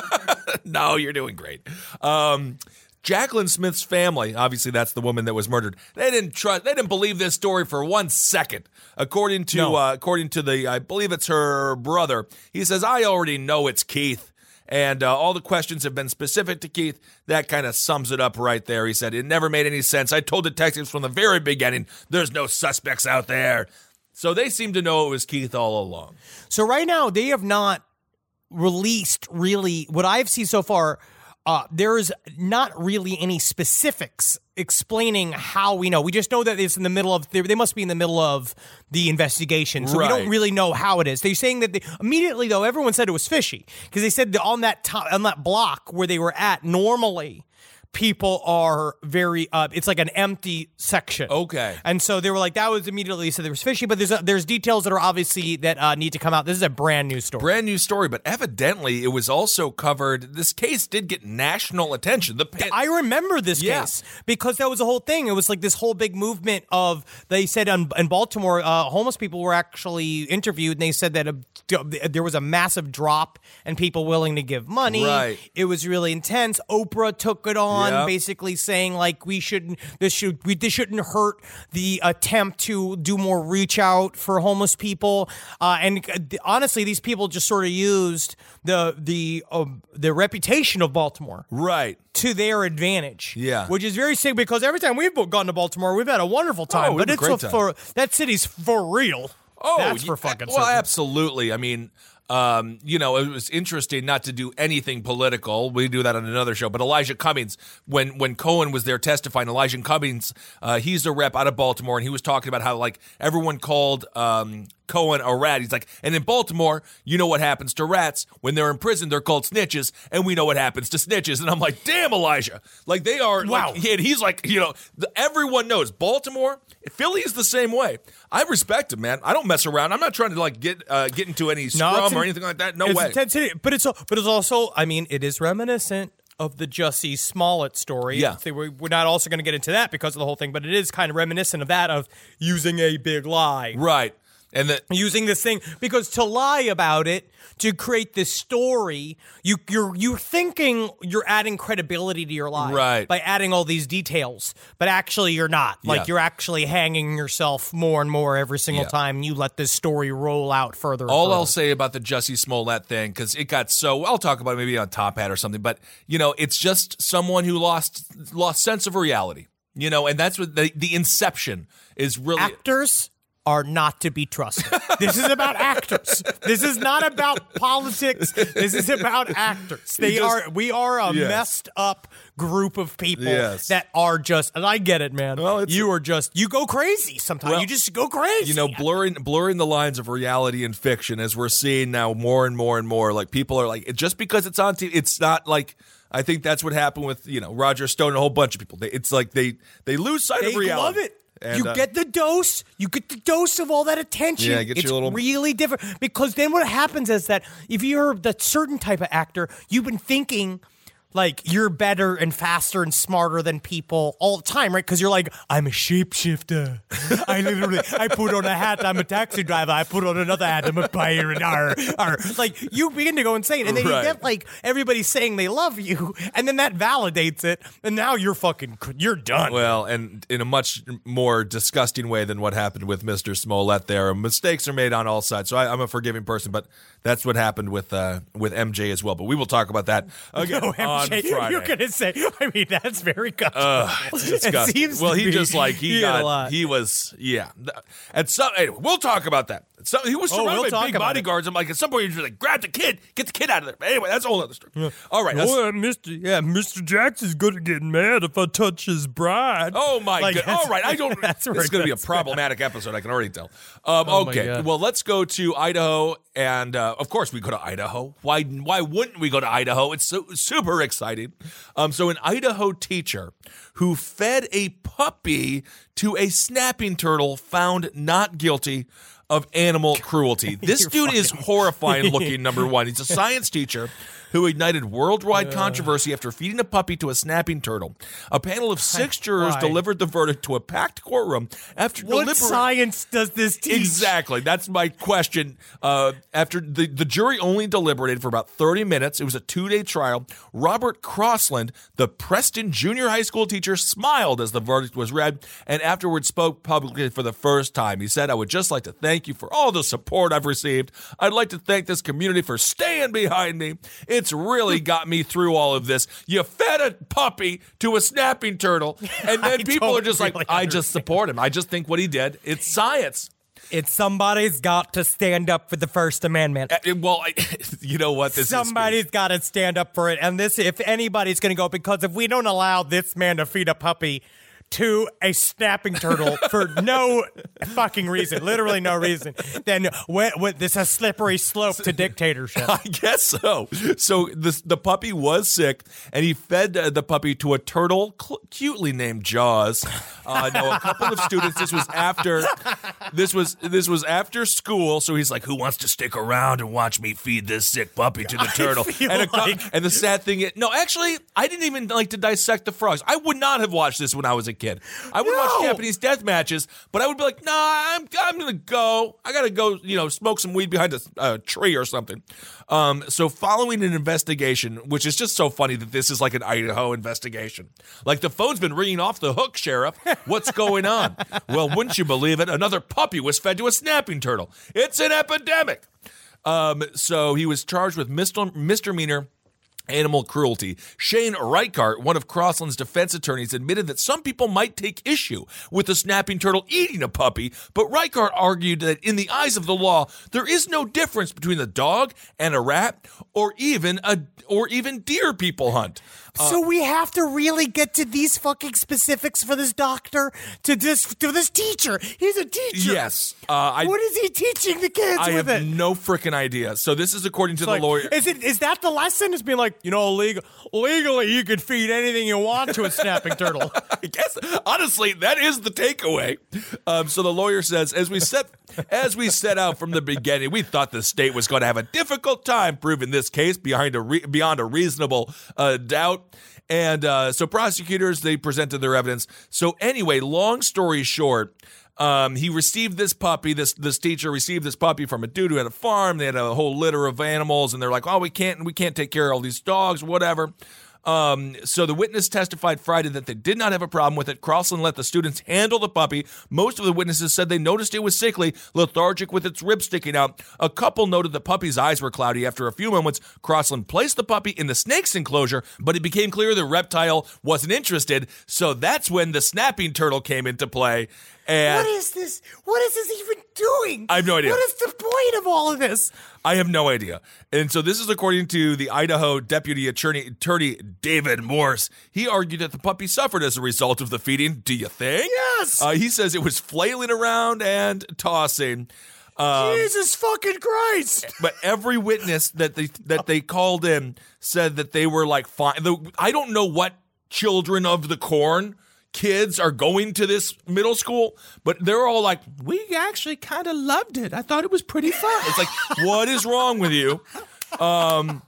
no, you're doing great. Um, Jacqueline Smith's family, obviously that's the woman that was murdered. They didn't trust. They didn't believe this story for one second. According to No. uh, according to the, I believe it's her brother. He says, "I already know it's Keith." And uh, all the questions have been specific to Keith. That kind of sums it up right there. He said, It never made any sense. I told detectives from the very beginning there's no suspects out there. So they seem to know it was Keith all along. So right now they have not released really what I've seen so far. Uh, there is not really any specifics explaining how we know. We just know that it's in the middle of. They, must be in the middle of the investigation, so we don't really know how it is. They're saying that they, immediately though everyone said it was fishy because they said that on that to, on that block where they were at normally. People are very. Uh, it's like an empty section. Okay. And so they were like, that was immediately said there was fishy, but there's uh there's details that are obviously that uh, need to come out. This is a brand new story. brand new story, but evidently it was also covered. This case did get national attention. The pa- I remember this Yeah. case because that was the whole thing. It was like this whole big movement of they said on, in Baltimore, uh, homeless people were actually interviewed, and they said that a, there was a massive drop in people willing to give money. Right. It was really intense. Oprah took it on, Yep. basically saying like we shouldn't this should we this shouldn't hurt the attempt to do more reach out for homeless people. Uh, and uh, honestly, these people just sort of used the the um, the reputation of Baltimore right. to their advantage. Yeah. Which is very sick because every time we've gone to Baltimore, we've had a wonderful time. Oh, but it's a great for that city's for real. Oh, that's for fucking well, certain. absolutely. I mean, um, you know, it was interesting not to do anything political. We do that on another show. But Elijah Cummings, when when Cohen was there testifying, Elijah Cummings, uh, he's a rep out of Baltimore, and he was talking about how like everyone called um, Cohen a rat. He's like, and in Baltimore, you know what happens to rats when they're in prison? They're called snitches, and we know what happens to snitches. And I'm like, damn, Elijah, like they are. Wow. Like, and he's like, you know, the, everyone knows Baltimore, Philly is the same way. I respect him, man. I don't mess around. I'm not trying to like get uh, get into any No, scrum it's or in- anything like that. No it's way. intensity, but it's but it's also. I mean, it is reminiscent of the Jussie Smollett story. Yeah. We're not also going to get into that because of the whole thing, but it is kind of reminiscent of that of using a big lie. right. And that using this thing because to lie about it to create this story you you're you're thinking you're adding credibility to your lie Right. by adding all these details but actually you're not like Yeah. you're actually hanging yourself more and more every single Yeah. time you let this story roll out further and all further. I'll say about the Jussie Smollett thing, because it got so I'll talk about it maybe on Top Hat or something, but you know, it's just someone who lost lost sense of reality. You know, and that's what the the inception is really actors are not to be trusted. this is about actors. This is not about politics. This is about actors. They just- are we are a Yes. messed up group of people Yes. that are just and I get it, man. Well, you are just you go crazy sometimes. Well, you just go crazy. you know blurring blurring the lines of reality and fiction as we're seeing now more and more and more like people are like just because it's on TV it's not like I think that's what happened with you know Roger Stone and a whole bunch of people they, it's like they they lose sight they of reality love it. And, you uh, get the dose. You get the dose of all that attention. Yeah, get it's your little- really different because then what happens is that if you're the certain type of actor, you've been thinking like you're better and faster and smarter than people all the time, right? Because you're like, I'm a shapeshifter. I literally, I put on a hat. I'm a taxi driver. I put on another hat. I'm a pirate. Arr, arr. Like you begin to go insane, and then Right. you get like everybody saying they love you, and then that validates it, and now you're fucking, you're done. Well, and in a much more disgusting way than what happened with Mr. Smollett there. Mistakes are made on all sides. So I, I'm a forgiving person, but That's what happened with uh, with MJ as well. But we will talk about that again No, on MJ, Friday. you're gonna say? I mean, that's very. Uh, disgusting. seems well, he be. just like he, He got he was yeah. At some anyway, we'll talk about that. He was Oh, surrounded we'll by big about it. bodyguards. I'm like, at some point, you're just like, grab the kid, get the kid out of there. But anyway, that's a whole other story. All right. Oh, uh, Mr. Yeah, Mr. Jackson's gonna get mad if I touch his bride. Oh my Like, god! All right, I don't. that's this is to be a problematic episode. I can already tell. Um, Oh okay, well, let's go to Idaho, and uh, of course, we go to Idaho. Why? Why wouldn't we go to Idaho? It's so super exciting. Um, so, an Idaho teacher who fed a puppy to a snapping turtle found not guilty of animal cruelty. This dude is horrifying looking. Number one, he's a science teacher who ignited worldwide controversy after feeding a puppy to a snapping turtle. A panel of six jurors Why? delivered the verdict to a packed courtroom after What deliberate. science does this teach? Exactly. That's my question. Uh, after the, the jury only deliberated for about 30 minutes, it was a two day trial. Robert Crosland, the Preston junior high school teacher, smiled as the verdict was read and afterwards spoke publicly for the first time. He said, I would just like to thank you for all the support I've received. I'd like to thank this community for staying behind me. It's really got me through all of this. You fed a puppy to a snapping turtle, and then people are just like, really I just support him. I just think what he did, it's science. It's somebody's got to stand up for the First Amendment. Uh, Well, I, you know what? This Somebody's got to stand up for it. And this, if anybody's going to go, because if we don't allow this man to feed a puppy to a snapping turtle for no fucking reason, literally no reason, then what, what, this is a slippery slope to dictatorship. I guess so. So this, the puppy was sick, and he fed the puppy to a turtle cl- cutely named Jaws. Uh, no, a couple of students. This was after. This was this was after school. So he's like, "Who wants to stick around and watch me feed this sick puppy to the turtle?" and, a like- and the sad thing is, no, actually, I didn't even like to dissect the frogs. I would not have watched this when I was a kid. I would watch Japanese death matches, but I would be like, "Nah, I'm I'm gonna go. I gotta go. You know, smoke some weed behind a uh, tree or something." Um, so following an investigation, which is just so funny that this is like an Idaho investigation. Like the phone's been ringing off the hook, Sheriff. What's going on? well, wouldn't you believe it? Another puppy was fed to a snapping turtle. It's an epidemic. Um, so he was charged with misdemeanor animal cruelty. Shane Reichart, one of Crosland's defense attorneys, admitted that some people might take issue with the snapping turtle eating a puppy, but Reichart argued that in the eyes of the law, there is no difference between a dog and a rat or even a or even deer people hunt. So we have to really get to these fucking specifics for this doctor, to this to this teacher. He's a teacher. Yes. Uh, I what is he teaching the kids I with have it? no freaking idea. So this is according to the Like, lawyer. Is it is that the lesson? Is being like, you know, legal, legally you could feed anything you want to a snapping turtle. I guess honestly, that is the takeaway. Um, so the lawyer says, as we set as we set out from the beginning, we thought the state was going to have a difficult time proving this case behind a re- beyond a reasonable uh, doubt. And uh, so prosecutors they presented their evidence. So anyway, long story short. Um, he received this puppy. This this teacher received this puppy from a dude who had a farm. They had a whole litter of animals, and they're like, "Oh, we can't we can't take care of all these dogs, whatever." Um, so the witness testified Friday that they did not have a problem with it. Crosland let the students handle the puppy. Most of the witnesses said they noticed it was sickly, lethargic with its ribs sticking out. A couple noted the puppy's eyes were cloudy. After a few moments, Crosland placed the puppy in the snake's enclosure, but it became clear the reptile wasn't interested. So that's when the snapping turtle came into play. And what is this? What is this even doing? I have no idea. What is the point of all of this? I have no idea. And so this is according to the Idaho Deputy Attorney, Attorney David Morse. He argued that the puppy suffered as a result of the feeding. Do you think? Yes. Uh, he says it was flailing around and tossing. Um, Jesus fucking Christ! but every witness that they that they called in said that they were like fine. The, I don't know what children of the corn kids are going to this middle school, but they're all like, "We actually kind of loved it. I thought it was pretty fun." It's like, what is wrong with you? Um,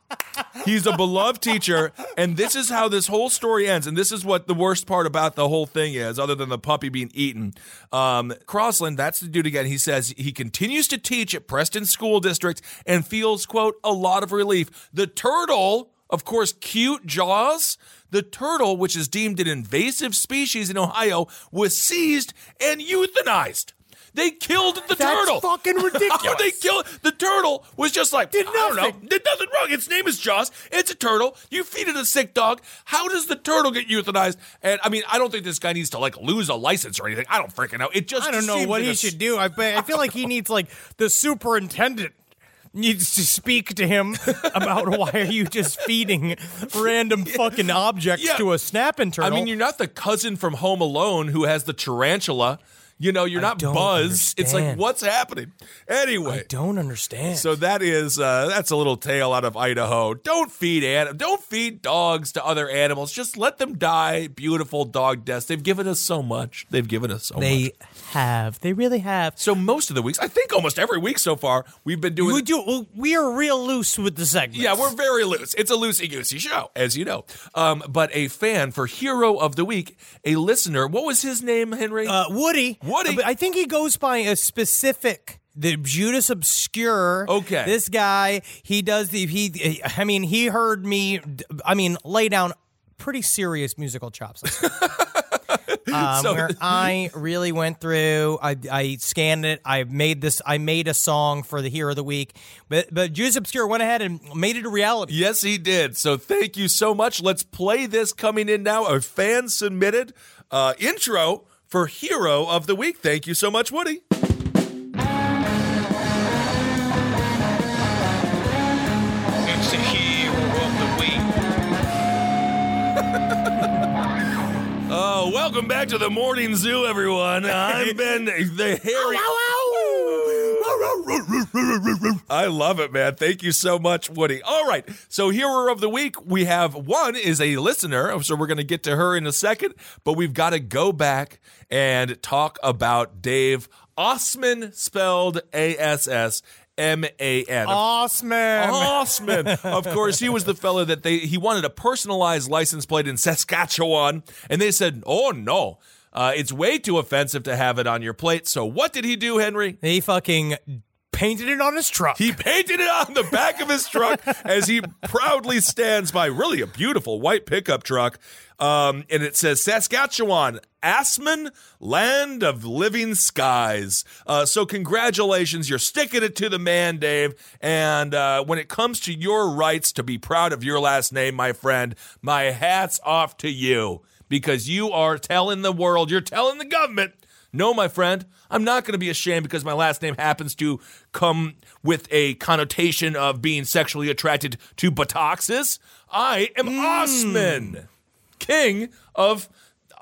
he's a beloved teacher, and this is how this whole story ends. And this is what the worst part about the whole thing is, other than the puppy being eaten. Um, Crosland, that's the dude again. He says he continues to teach at Preston School District and feels, quote, a lot of relief. The turtle, of course, cute Jaws. The turtle, which is deemed an invasive species in Ohio, was seized and euthanized. They killed the turtle. That's turtle. fucking How ridiculous. they kill the turtle was just like Did I don't know, nothing. did nothing wrong. Its name is Jaws. It's a turtle. You feed it a sick dog. How does the turtle get euthanized? And I mean, I don't think this guy needs to like lose a license or anything. I don't freaking know. It just I don't know what he should do. I, I feel like he needs like the superintendent needs to speak to him about why are you just feeding random fucking objects Yeah. to a snapping turtle. I mean, you're not the cousin from Home Alone who has the tarantula. You know, you're I not Buzz. It's like, what's happening? Anyway, I don't understand. So that is uh, that's a little tale out of Idaho. Don't feed anim- don't feed dogs to other animals. Just let them die beautiful dog deaths. They've given us so much. They've given us so much. they have. They really have. So most of the weeks, I think almost every week so far, we've been doing. We do. well, We are real loose with the segments. yeah, we're very loose. It's a loosey goosey show, as you know. Um, but a fan for Hero of the Week, a listener. What was his name, Henry? Uh, Woody. Woody. I think he goes by a specific. The Judas Obscure. Okay. This guy, he does the he. I mean, he heard me. I mean, lay down pretty serious musical chops. Um, So- where I really went through, I, I scanned it. I made this. I made a song for the Hero of the Week, but but Jews Obscure went ahead and made it a reality. Yes, he did. So thank you so much. Let's play this coming in now. A fan submitted uh, intro for Hero of the Week. Thank you so much, Woody. Welcome back to the morning zoo, everyone. I'm Ben, the hairy. I love it, man. Thank you so much, Woody. All right. So, hero of the week, we have one is a listener. So, we're going to get to her in a second, but we've got to go back and talk about Dave Assman, spelled A S S M A N. Osman. Osman. of course, he was the fellow that they he wanted a personalized license plate in Saskatchewan, and they said, "Oh no, uh, it's way too offensive to have it on your plate." So what did he do, Henry? He fucking painted it on his truck. He painted it on the back of his truck as he proudly stands by really a beautiful white pickup truck. Um, and it says Saskatchewan, Assman, land of living skies. Uh, so, congratulations. You're sticking it to the man, Dave. And uh, when it comes to your rights to be proud of your last name, my friend, my hat's off to you because you are telling the world, you're telling the government no, my friend, I'm not going to be ashamed because my last name happens to come with a connotation of being sexually attracted to buttocks. I am Osman, king of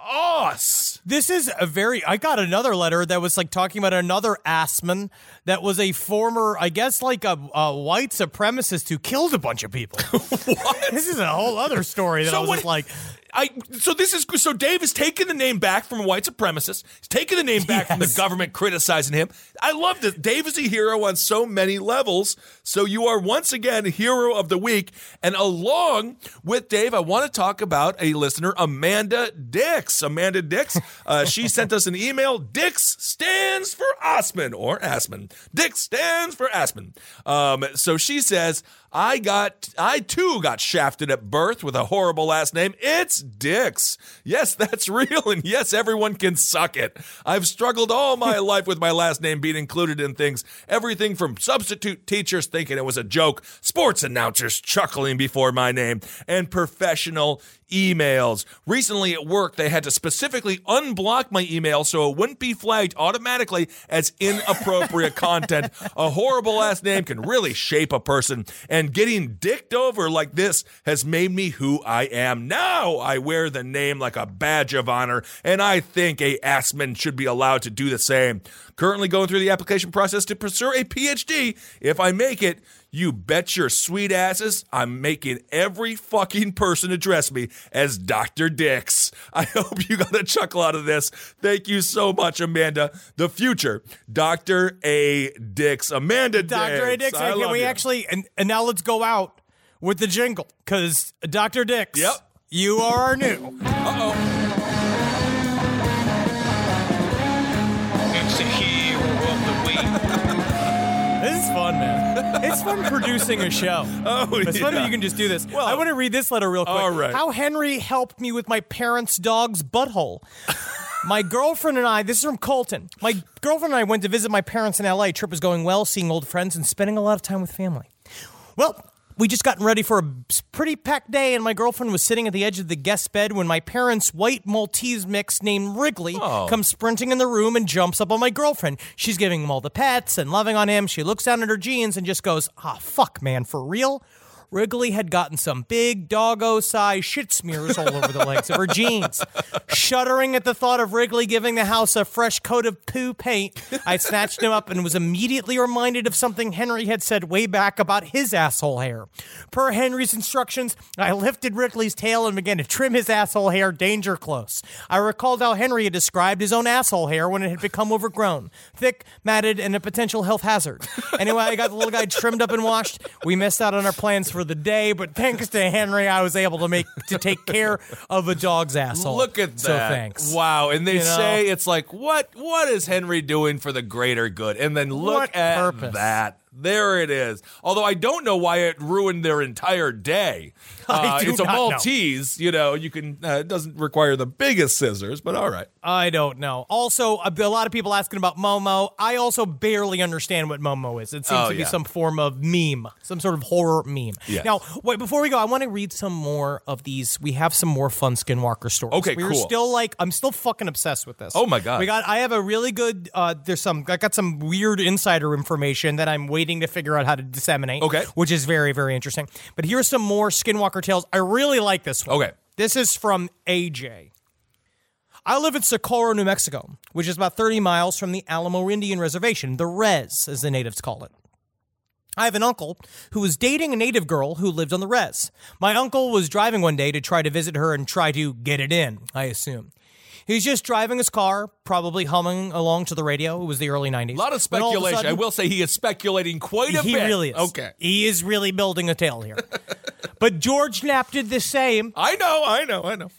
Os. This is a very. I got another letter that was like talking about another Assman that was a former, I guess, like a, a white supremacist who killed a bunch of people. What? this is a whole other story that So I was what- just like, I so this is so Dave is taking the name back from a white supremacist. He's taking the name back from the government criticizing him. I love this. Dave is a hero on so many levels. So you are once again hero of the week. And along with Dave, I want to talk about a listener, Amanda Dix. Amanda Dix. Uh, she sent us an email. Dix stands for Osman or Assman. Dix stands for Assman. Um, so she says. I got, I too got shafted at birth with a horrible last name. It's Dix. Yes, that's real. And yes, everyone can suck it. I've struggled all my life with my last name being included in things. Everything from substitute teachers thinking it was a joke, sports announcers chuckling before my name, and professional emails. Recently at work, they had to specifically unblock my email so it wouldn't be flagged automatically as inappropriate content. A horrible last name can really shape a person, and getting dicked over like this has made me who I am. Now I wear the name like a badge of honor, and I think a Assman should be allowed to do the same. Currently going through the application process to pursue a PhD. If I make it, you bet your sweet asses I'm making every fucking person address me as Dr. Dix. I hope you got a chuckle out of this. Thank you so much, Amanda. The future, Dr. A. Dix. Amanda Dr. A. Dix, I can we you. actually, and, and now let's go out with the jingle because Dr. Dix, Yep. you are our new. Uh-oh. It's fun, man. It's fun producing a show. Oh, It's fun that you can just do this. Well- I want to read this letter real quick. All right. How Henry helped me with my parents' dog's butthole. My girlfriend and I, this is from Colton. My girlfriend and I went to visit my parents in LA. Trip was going well, seeing old friends and spending a lot of time with family. Well, we just gotten ready for a pretty packed day, and my girlfriend was sitting at the edge of the guest bed when my parents' white Maltese mix named Wrigley Oh. comes sprinting in the room and jumps up on my girlfriend. She's giving him all the pets and loving on him. She looks down at her jeans and just goes, "Ah, fuck, man, for real." Wrigley had gotten some big doggo sized shit smears all over the legs of her jeans. Shuddering at the thought of Wrigley giving the house a fresh coat of poo paint, I snatched him up and was immediately reminded of something Henry had said way back about his asshole hair. Per Henry's instructions, I lifted Wrigley's tail and began to trim his asshole hair danger close. I recalled how Henry had described his own asshole hair when it had become overgrown, thick, matted, and a potential health hazard. Anyway, I got the little guy trimmed up and washed. We missed out on our plans for the day, but thanks to Henry, I was able to make to take care of a dog's asshole. Look at that. So thanks. Wow. And they You know? say it's like, what what is Henry doing for the greater good? And then look What at purpose? that. There it is. Although I don't know why it ruined their entire day. I Uh, it's a not know. Maltese, you know, you can uh, it doesn't require the biggest scissors, but all right. I don't know. Also, a, a lot of people asking about Momo. I also barely understand what Momo is. It seems Oh, to be yeah. some form of meme, some sort of horror meme. Yes. Now, wait, before we go, I want to read some more of these. We have some more fun Skinwalker stories. Okay, We're cool. still like, I'm still fucking obsessed with this. Oh, my God. We got. I have a really good. Uh, there's some. I got some weird insider information that I'm waiting to figure out how to disseminate. Okay. Which is very, very interesting. But here's some more Skinwalker tales. I really like this one. Okay. This is from AJ. I live in Socorro, New Mexico, which is about 30 miles from the Alamo Indian Reservation, the Res, as the natives call it. I have an uncle who was dating a native girl who lived on the res. My uncle was driving one day to try to visit her and try to get it in, I assume. He's just driving his car, probably humming along to the radio. It was the early 90s. A lot of When all a speculation. I will say he is speculating quite a he bit. really is. Okay. He is really building a tale here. but George Knapp did the same I know, I know, I know.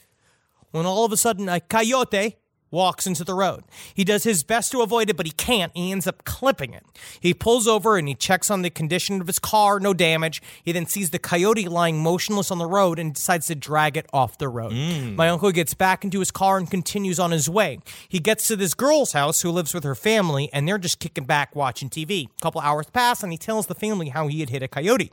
when all of a sudden a coyote walks into the road. He does his best to avoid it, but he can't. He ends up clipping it. He pulls over and he checks on the condition of his car, no damage. He then sees the coyote lying motionless on the road and decides to drag it off the road. Mm. My uncle gets back into his car and continues on his way. He gets to this girl's house who lives with her family, and they're just kicking back watching TV. A couple hours pass, and he tells the family how he had hit a coyote.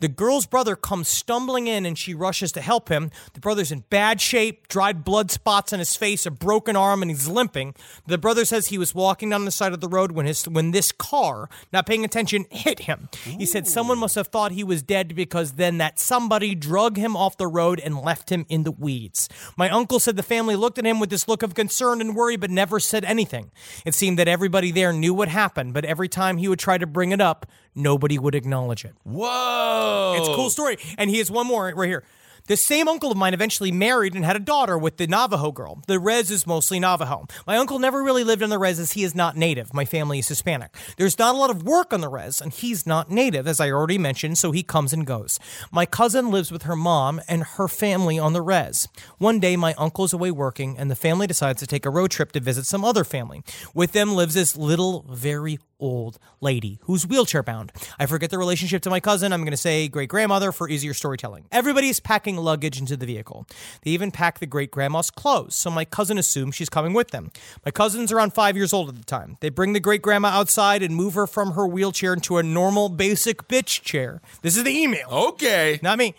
The girl's brother comes stumbling in and she rushes to help him. The brother's in bad shape, dried blood spots on his face, a broken arm, and he's limping. The brother says he was walking down the side of the road when his when this car, not paying attention, hit him. He said someone must have thought he was dead because then that somebody drug him off the road and left him in the weeds. My uncle said the family looked at him with this look of concern and worry but never said anything. It seemed that everybody there knew what happened, but every time he would try to bring it up, nobody would acknowledge it. Whoa. It's a cool story. And he has one more right here. The same uncle of mine eventually married and had a daughter with the Navajo girl. The res is mostly Navajo. My uncle never really lived on the res as he is not native. My family is Hispanic. There's not a lot of work on the res, and he's not native, as I already mentioned, so he comes and goes. My cousin lives with her mom and her family on the res. One day, my uncle is away working, and the family decides to take a road trip to visit some other family. With them lives this little, very old lady who's wheelchair bound. I forget the relationship to my cousin. I'm going to say great grandmother for easier storytelling. Everybody's packing luggage into the vehicle. They even pack the great grandma's clothes, so my cousin assumes she's coming with them. My cousin's around five years old at the time. They bring the great grandma outside and move her from her wheelchair into a normal, basic bitch chair. This is the email. Okay. Not me.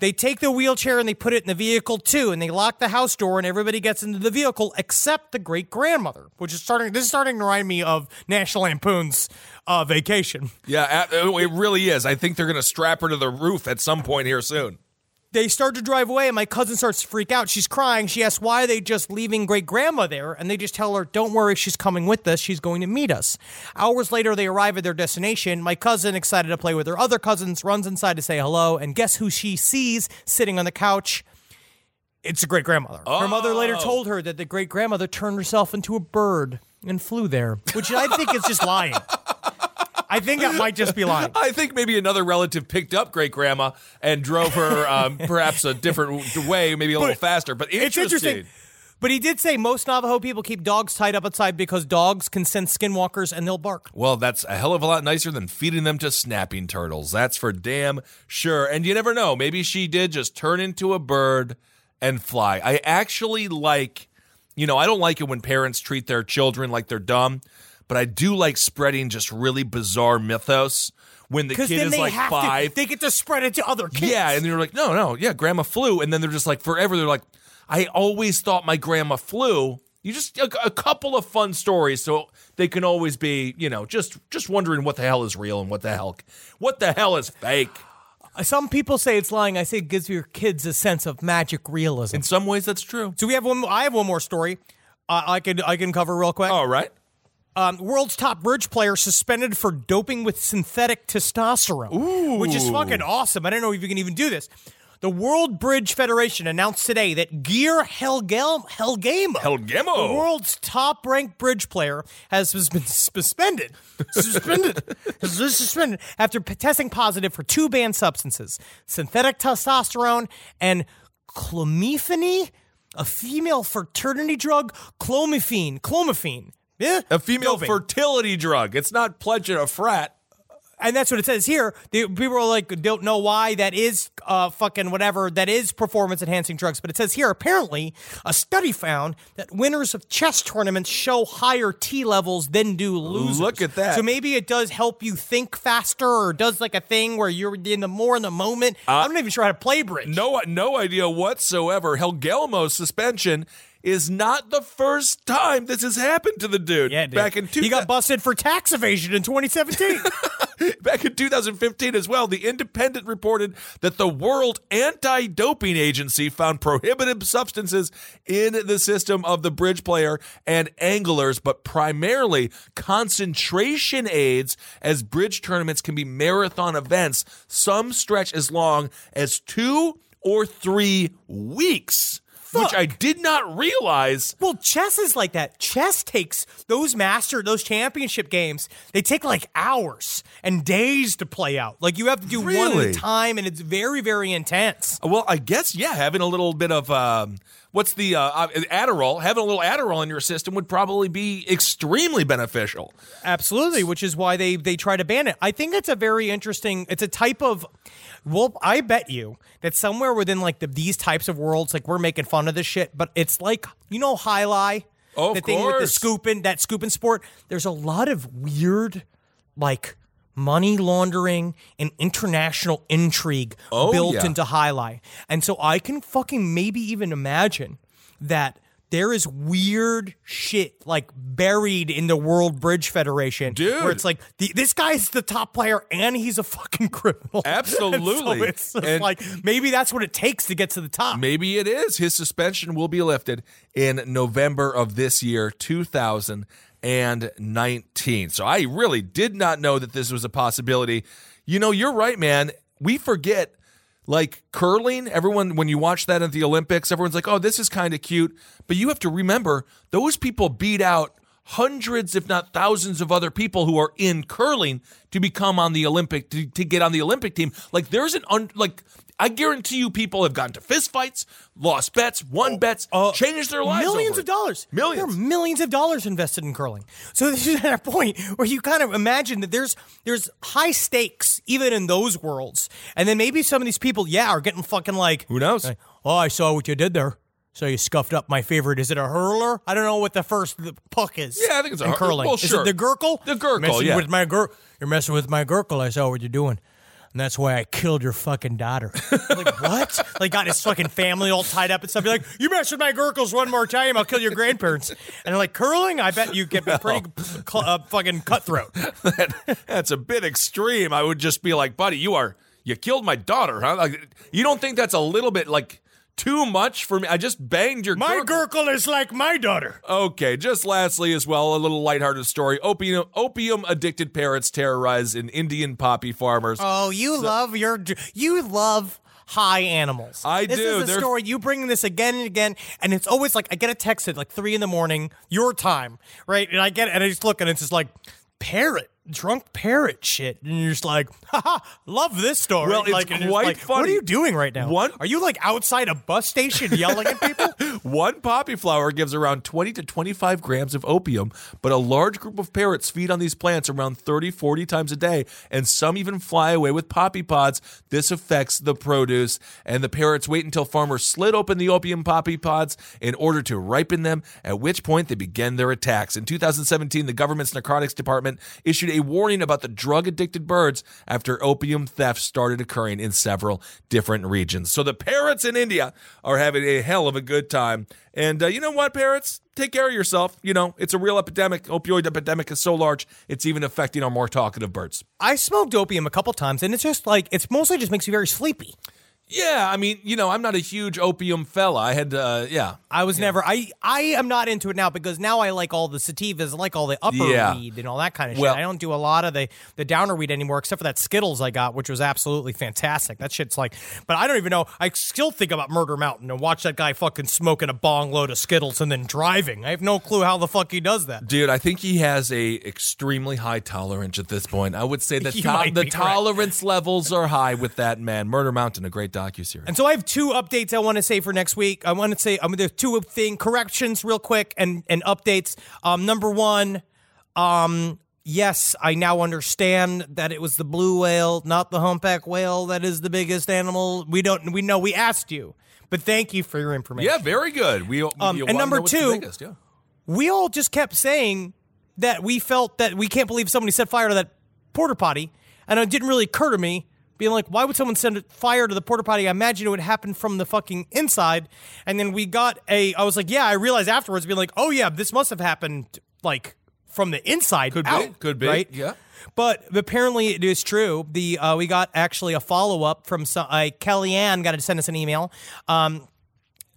They take the wheelchair and they put it in the vehicle too, and they lock the house door, and everybody gets into the vehicle except the great grandmother, which is starting. This is starting to remind me of National Lampoon's uh, Vacation. Yeah, it really is. I think they're going to strap her to the roof at some point here soon. They start to drive away, and my cousin starts to freak out. She's crying. She asks why are they just leaving great grandma there, and they just tell her, "Don't worry, she's coming with us. She's going to meet us." Hours later, they arrive at their destination. My cousin, excited to play with her other cousins, runs inside to say hello, and guess who she sees sitting on the couch? It's a great grandmother. Her mother later oh. told her that the great grandmother turned herself into a bird and flew there, which I think is just lying. I think that might just be lying. I think maybe another relative picked up great grandma and drove her um, perhaps a different way, maybe a little faster. But It's interesting. interesting. But he did say most Navajo people keep dogs tied up outside because dogs can sense skinwalkers and they'll bark. Well, that's a hell of a lot nicer than feeding them to snapping turtles. That's for damn sure. And you never know. Maybe she did just turn into a bird and fly. I actually like you know, I don't like it when parents treat their children like they're dumb, but I do like spreading just really bizarre mythos when the kid then is they like have five. to, they get to spread it to other kids. Yeah, and you're like, no, no, yeah, grandma flew, and then they're just like forever. They're like, I always thought my grandma flew. You just a, a couple of fun stories, so they can always be, you know, just just wondering what the hell is real and what the hell, what the hell is fake. Some people say it's lying. I say it gives your kids a sense of magic realism. In some ways, that's true. So we have one. I have one more story. Uh, I can I can cover real quick. All right. Um, world's top bridge player suspended for doping with synthetic testosterone, which is fucking awesome. I don't know if you can even do this. The World Bridge Federation announced today that Geir Helgel- Helgemo, Helgemo. the world's top-ranked bridge player, has been suspended, suspended, has been suspended after testing positive for two banned substances: synthetic testosterone and clomiphene, a female fertility drug, clomiphene, clomiphene. Yeah, A female Doping. fertility drug. It's not pledging a frat. and that's what it says here. The, people are like, don't know why that is uh, fucking whatever that is performance enhancing drugs, but it says here apparently a study found that winners of chess tournaments show higher T levels than do losers. Look at that. So maybe it does help you think faster, or does like a thing where you're in the more in the moment. I'm not even sure how to play bridge. No, no idea whatsoever. Helgemo's suspension is not the first time this has happened to the dude. Yeah, dude. back in two, he got busted for tax evasion in 2017. back in 2015 as well. The Independent reported that the World Anti-Doping Agency found prohibitive substances in the system of the bridge player and anglers, but primarily concentration aids, as bridge tournaments can be marathon events. Some stretch as long as two or three weeks. Which I did not realize. Well, chess is like that. Chess takes those master, those championship games. They take like hours and days to play out. Like you have to do one at a time, and it's very, very intense. Well, I guess yeah, having a little bit of um, what's the uh, uh, Adderall, having a little Adderall in your system would probably be extremely beneficial. Absolutely, which is why they they try to ban it. I think it's a very interesting. It's a type of. Well, I bet you that somewhere within like the, these types of worlds, like we're making fun of this shit, but it's like you know, jai alai. Oh, of the thing with the scooping, that scooping sport. There's a lot of weird, like money laundering and international intrigue Oh, built yeah. into jai alai, and so I can fucking maybe even imagine that. There is weird shit like buried in the World Bridge Federation, Dude. Where it's like the, this guy's the top player and he's a fucking criminal. Absolutely. so it's And- like maybe that's what it takes to get to the top. Maybe it is. His suspension will be lifted in November of this year, 2019. So I really did not know that this was a possibility. You know, you're right, man. We forget like curling, everyone when you watch that at the Olympics, everyone's like, "Oh, this is kind of cute." But you have to remember, those people beat out hundreds if not thousands of other people who are in curling to become on the Olympic to, to get on the Olympic team. Like there's an un, like I guarantee you people have gotten to fistfights, lost bets, won bets, changed their lives. Oh, uh, Millions of dollars. Millions. There are millions of dollars invested in curling. So this is at a point where you kind of imagine that there's there's high stakes even in those worlds. And then maybe some of these people, yeah, are getting fucking like Who knows? like, oh, I saw what you did there. So you scuffed up my favorite. Is it a hurler? I don't know what the first the puck is. Yeah, I think it's a in hur- curling. well, Is it the Gurkle? The Gurkle, Messing yeah. With my gur- you're messing with my Gurkle. I saw what you're doing. And that's why I killed your fucking daughter. like, what? Like, got his fucking family all tied up and stuff. You're like, you mess with my Gurkles one more time, I'll kill your grandparents. And like, curling, I bet you get pretty cl- uh, fucking cutthroat. That's a bit extreme. I would just be like, buddy, you are you killed my daughter, huh? Like, you don't think that's a little bit like too much for me? I just banged your My gurgle. Gurkle is like my daughter. Okay, just lastly as well, a little lighthearted story. Opium opium addicted parrots terrorize an Indian poppy farmers. Oh, you love your you love high animals. I this do. This is a They're- story you bring this again and again, and it's always like I get a text at like three in the morning, your time, right? And I get it, and I just look and it's just like parrot drunk parrot shit, and you're just like, haha, love this story. Well, it's like, and you're just quite like, What are you doing right now? One- Are you like outside a bus station yelling at people? One poppy flower gives around 20 to 25 grams of opium, but a large group of parrots feed on these plants around 30, 40 times a day, and some even fly away with poppy pods. This affects the produce, and the parrots wait until farmers slit open the opium poppy pods in order to ripen them, at which point they begin their attacks. In 2017, the government's narcotics department issued a warning about the drug addicted birds after opium theft started occurring in several different regions. So the parrots in India are having a hell of a good time. And uh, you know what, parrots? Take care of yourself. You know, it's a real epidemic. Opioid epidemic is so large, it's even affecting our more talkative birds. I smoked opium a couple times, and it's just like it's mostly just makes you very sleepy. Yeah, I mean, you know, I'm not a huge opium fella. I had, uh, yeah. I was never. I I am not into it now because now I like all the sativas, I like all the upper Yeah. weed and all that kind of Well- shit. I don't do a lot of the the downer weed anymore, except for that Skittles I got, which was absolutely fantastic. That shit's like, but I don't even know. I still think about Murder Mountain and watch that guy fucking smoking a bong load of Skittles and then driving. I have no clue how the fuck he does that. Dude, I think he has a extremely high tolerance at this point. I would say that to- the be correct. tolerance levels are high with that man. Murder Mountain, a great And so I have two updates I want to say for next week. I want to say um, there's two thing corrections real quick and and updates. Um, number one, um, yes, I now understand that it was the blue whale, not the humpback whale, that is the biggest animal. We don't we know we asked you, but thank you for your information. yeah, very good. We, Um, and number know what's the two- biggest, yeah. we all just kept saying that we felt that we can't believe somebody set fire to that porter potty, and it didn't really occur to me. Being like, why would someone send fire to the porter potty? I imagine it would happen from the fucking inside. And then we got a. I was like, yeah. I realized afterwards, being like, oh yeah, this must have happened like from the inside. Could be, could be, right? yeah. But apparently it is true. The uh, we got actually a follow up from some, uh, Kellyanne got to send us an email. Um,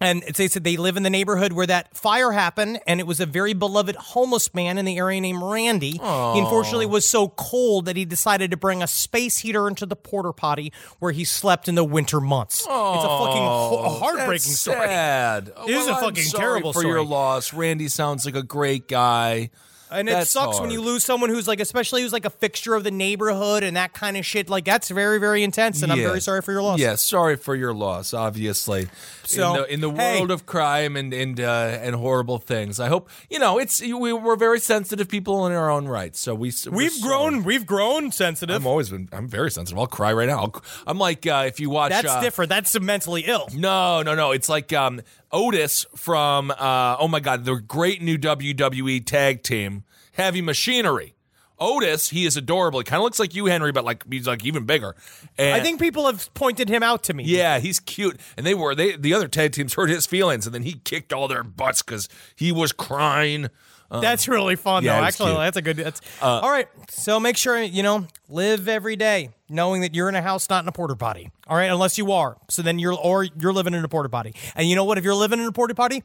and they said they live in the neighborhood where that fire happened, and it was a very beloved homeless man in the area named Randy. He unfortunately was so cold that he decided to bring a space heater into the porta potty where he slept in the winter months. it's a fucking ho- heartbreaking story. Sad. It is a fucking terrible for story. your loss. Randy sounds like a great guy. And it sucks when you lose someone who's like, especially who's like a fixture of the neighborhood and that kind of shit. Like that's very, very intense, and I'm very sorry for your loss. Yeah, sorry for your loss. Obviously, So, in the, in the hey. world of crime and and uh, and horrible things, I hope you know it's we, we're very sensitive people in our own right. So we We've sorry. grown, we've grown sensitive. I'm always been. I'm very sensitive. I'll cry right now. I'll, I'm like uh, if you watch. That's uh, different. That's mentally ill. No, no, no. It's like um, Otis from uh, oh my god, the great new WWE tag team, Heavy Machinery. Otis, he is adorable. He kind of looks like you, Henry, but like he's like even bigger. And I think people have pointed him out to me. yeah, he's cute. And they were they the other tag teams hurt his feelings, and then he kicked all their butts because he was crying. That's really fun, yeah, though. Actually. Uh, that's a good. That's all right. So make sure you know live every day knowing that you're in a house, not in a porta potty. All right, unless you are. So then you're or you're living in a porta potty. And you know what? If you're living in a porta potty,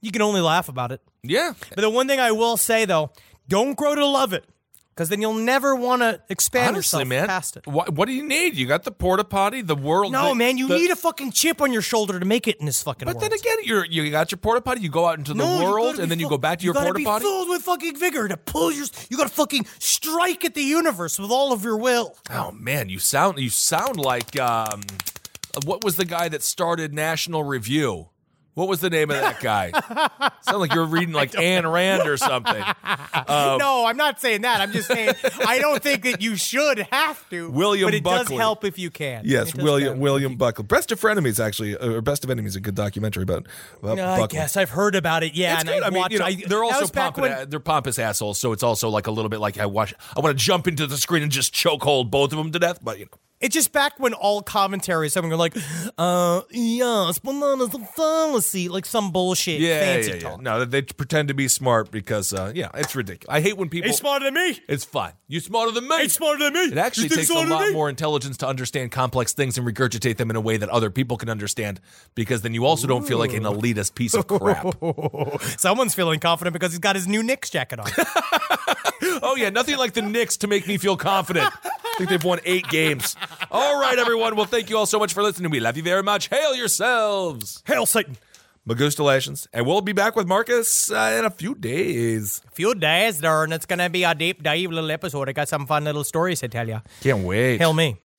you can only laugh about it. Yeah, But the one thing I will say though, don't grow to love it, because then you'll never want to expand honestly, yourself man. past it. What, what do you need? You got the porta potty, the world. No, the- man, you the- need a fucking chip on your shoulder to make it in this fucking But world. then again, you're you got your porta potty. You go out into the No, world, and then you go back to your porta be potty. filled with fucking vigor to pull your. You gotta fucking strike at the universe with all of your will. Oh man, you sound you sound like um, what was the guy that started National Review? What was the name of that guy? sound like you're reading like Ayn Rand or something. Um, no, I'm not saying that. I'm just saying I don't think that you should have to. William but it does help if you can. Yes, William. William Buckley. Best of Frenemies actually, uh, or Best of Enemies, a good documentary about, about I Buckley. guess I've heard about it. Yeah, It's and good. I, I mean, watched. you know, I, they're also pompous, when- they're pompous assholes, so it's also like a little bit like I watch. I want to jump into the screen and just chokehold both of them to death, but you know. It's just back when all commentary is someone like, uh, yes, bananas a fallacy, like some bullshit Yeah, fancy yeah, yeah. talk. No, they pretend to be smart because, uh, yeah, it's ridiculous. I hate when people. He's smarter than me. It's fine. You smarter than me. He's smarter than me. It actually takes a lot more intelligence to understand complex things and regurgitate them in a way that other people can understand because then you also don't feel like an elitist piece of crap. Someone's feeling confident because he's got his new Knicks jacket on. oh, yeah, nothing like the Knicks to make me feel confident. I think they've won eight games. All right, everyone. Well, thank you all so much for listening. We love you very much. Hail yourselves. Hail Satan. Magustalations. And we'll be back with Marcus uh, in a few days. A few days there, and it's gonna be a deep dive little episode. I got some fun little stories to tell you. Can't wait. Tell me.